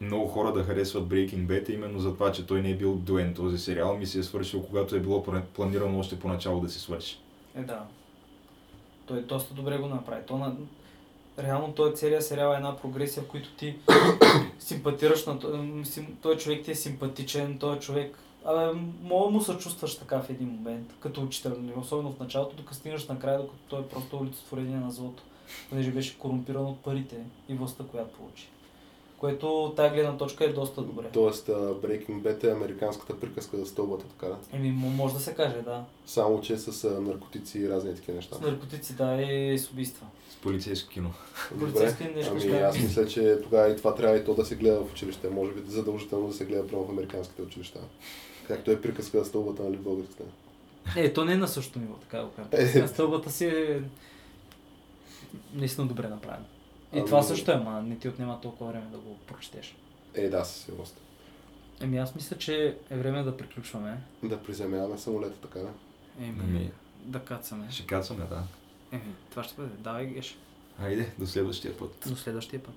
много хора да харесват Breaking Bad е именно за това, че той не е бил дуен този сериал, ми се е свършил, когато е било пла- планирано още поначало да се свърши. Е, да. Той доста добре го направи. То на... Реално той целият сериал е една прогресия, в която ти [coughs] симпатираш на то- м, сим- той човек ти е симпатичен, той човек Абе, мога му съчувстваш така в един момент, като учител, нали, особено в началото, докато стигнаш накрая, докато той е просто олицетворение на злото, понеже беше корумпиран от парите и властта, която получи. Което от тази гледна точка е доста добре. Тоест, Breaking Bad е американската приказка за стълбата, така да? Еми, може да се каже, да. Само, че с а, наркотици и разни такива неща. С наркотици, да, и с убийства. С полицейско кино. Добре, полицейски нещо ами ще- аз мисля, че тогава и това трябва и то да се гледа в училище. Може би задължително да се гледа прямо в американските училища. Както е приказка за стълбата, нали, българската. Е, то не е на същото ниво, така го Е. кажа. Стълбата си е наистина добре направена. И Ами- това също е, ама не ти отнема толкова време да го прочетеш. Е, да, със сигурност. Еми аз мисля, че е време да приключваме. Да приземяваме самолета, така да. Еми, Ами. да кацаме. Ще кацаме, да. Еми, това ще бъде. Давай, Геш. Айде, до следващия път. До следващия път.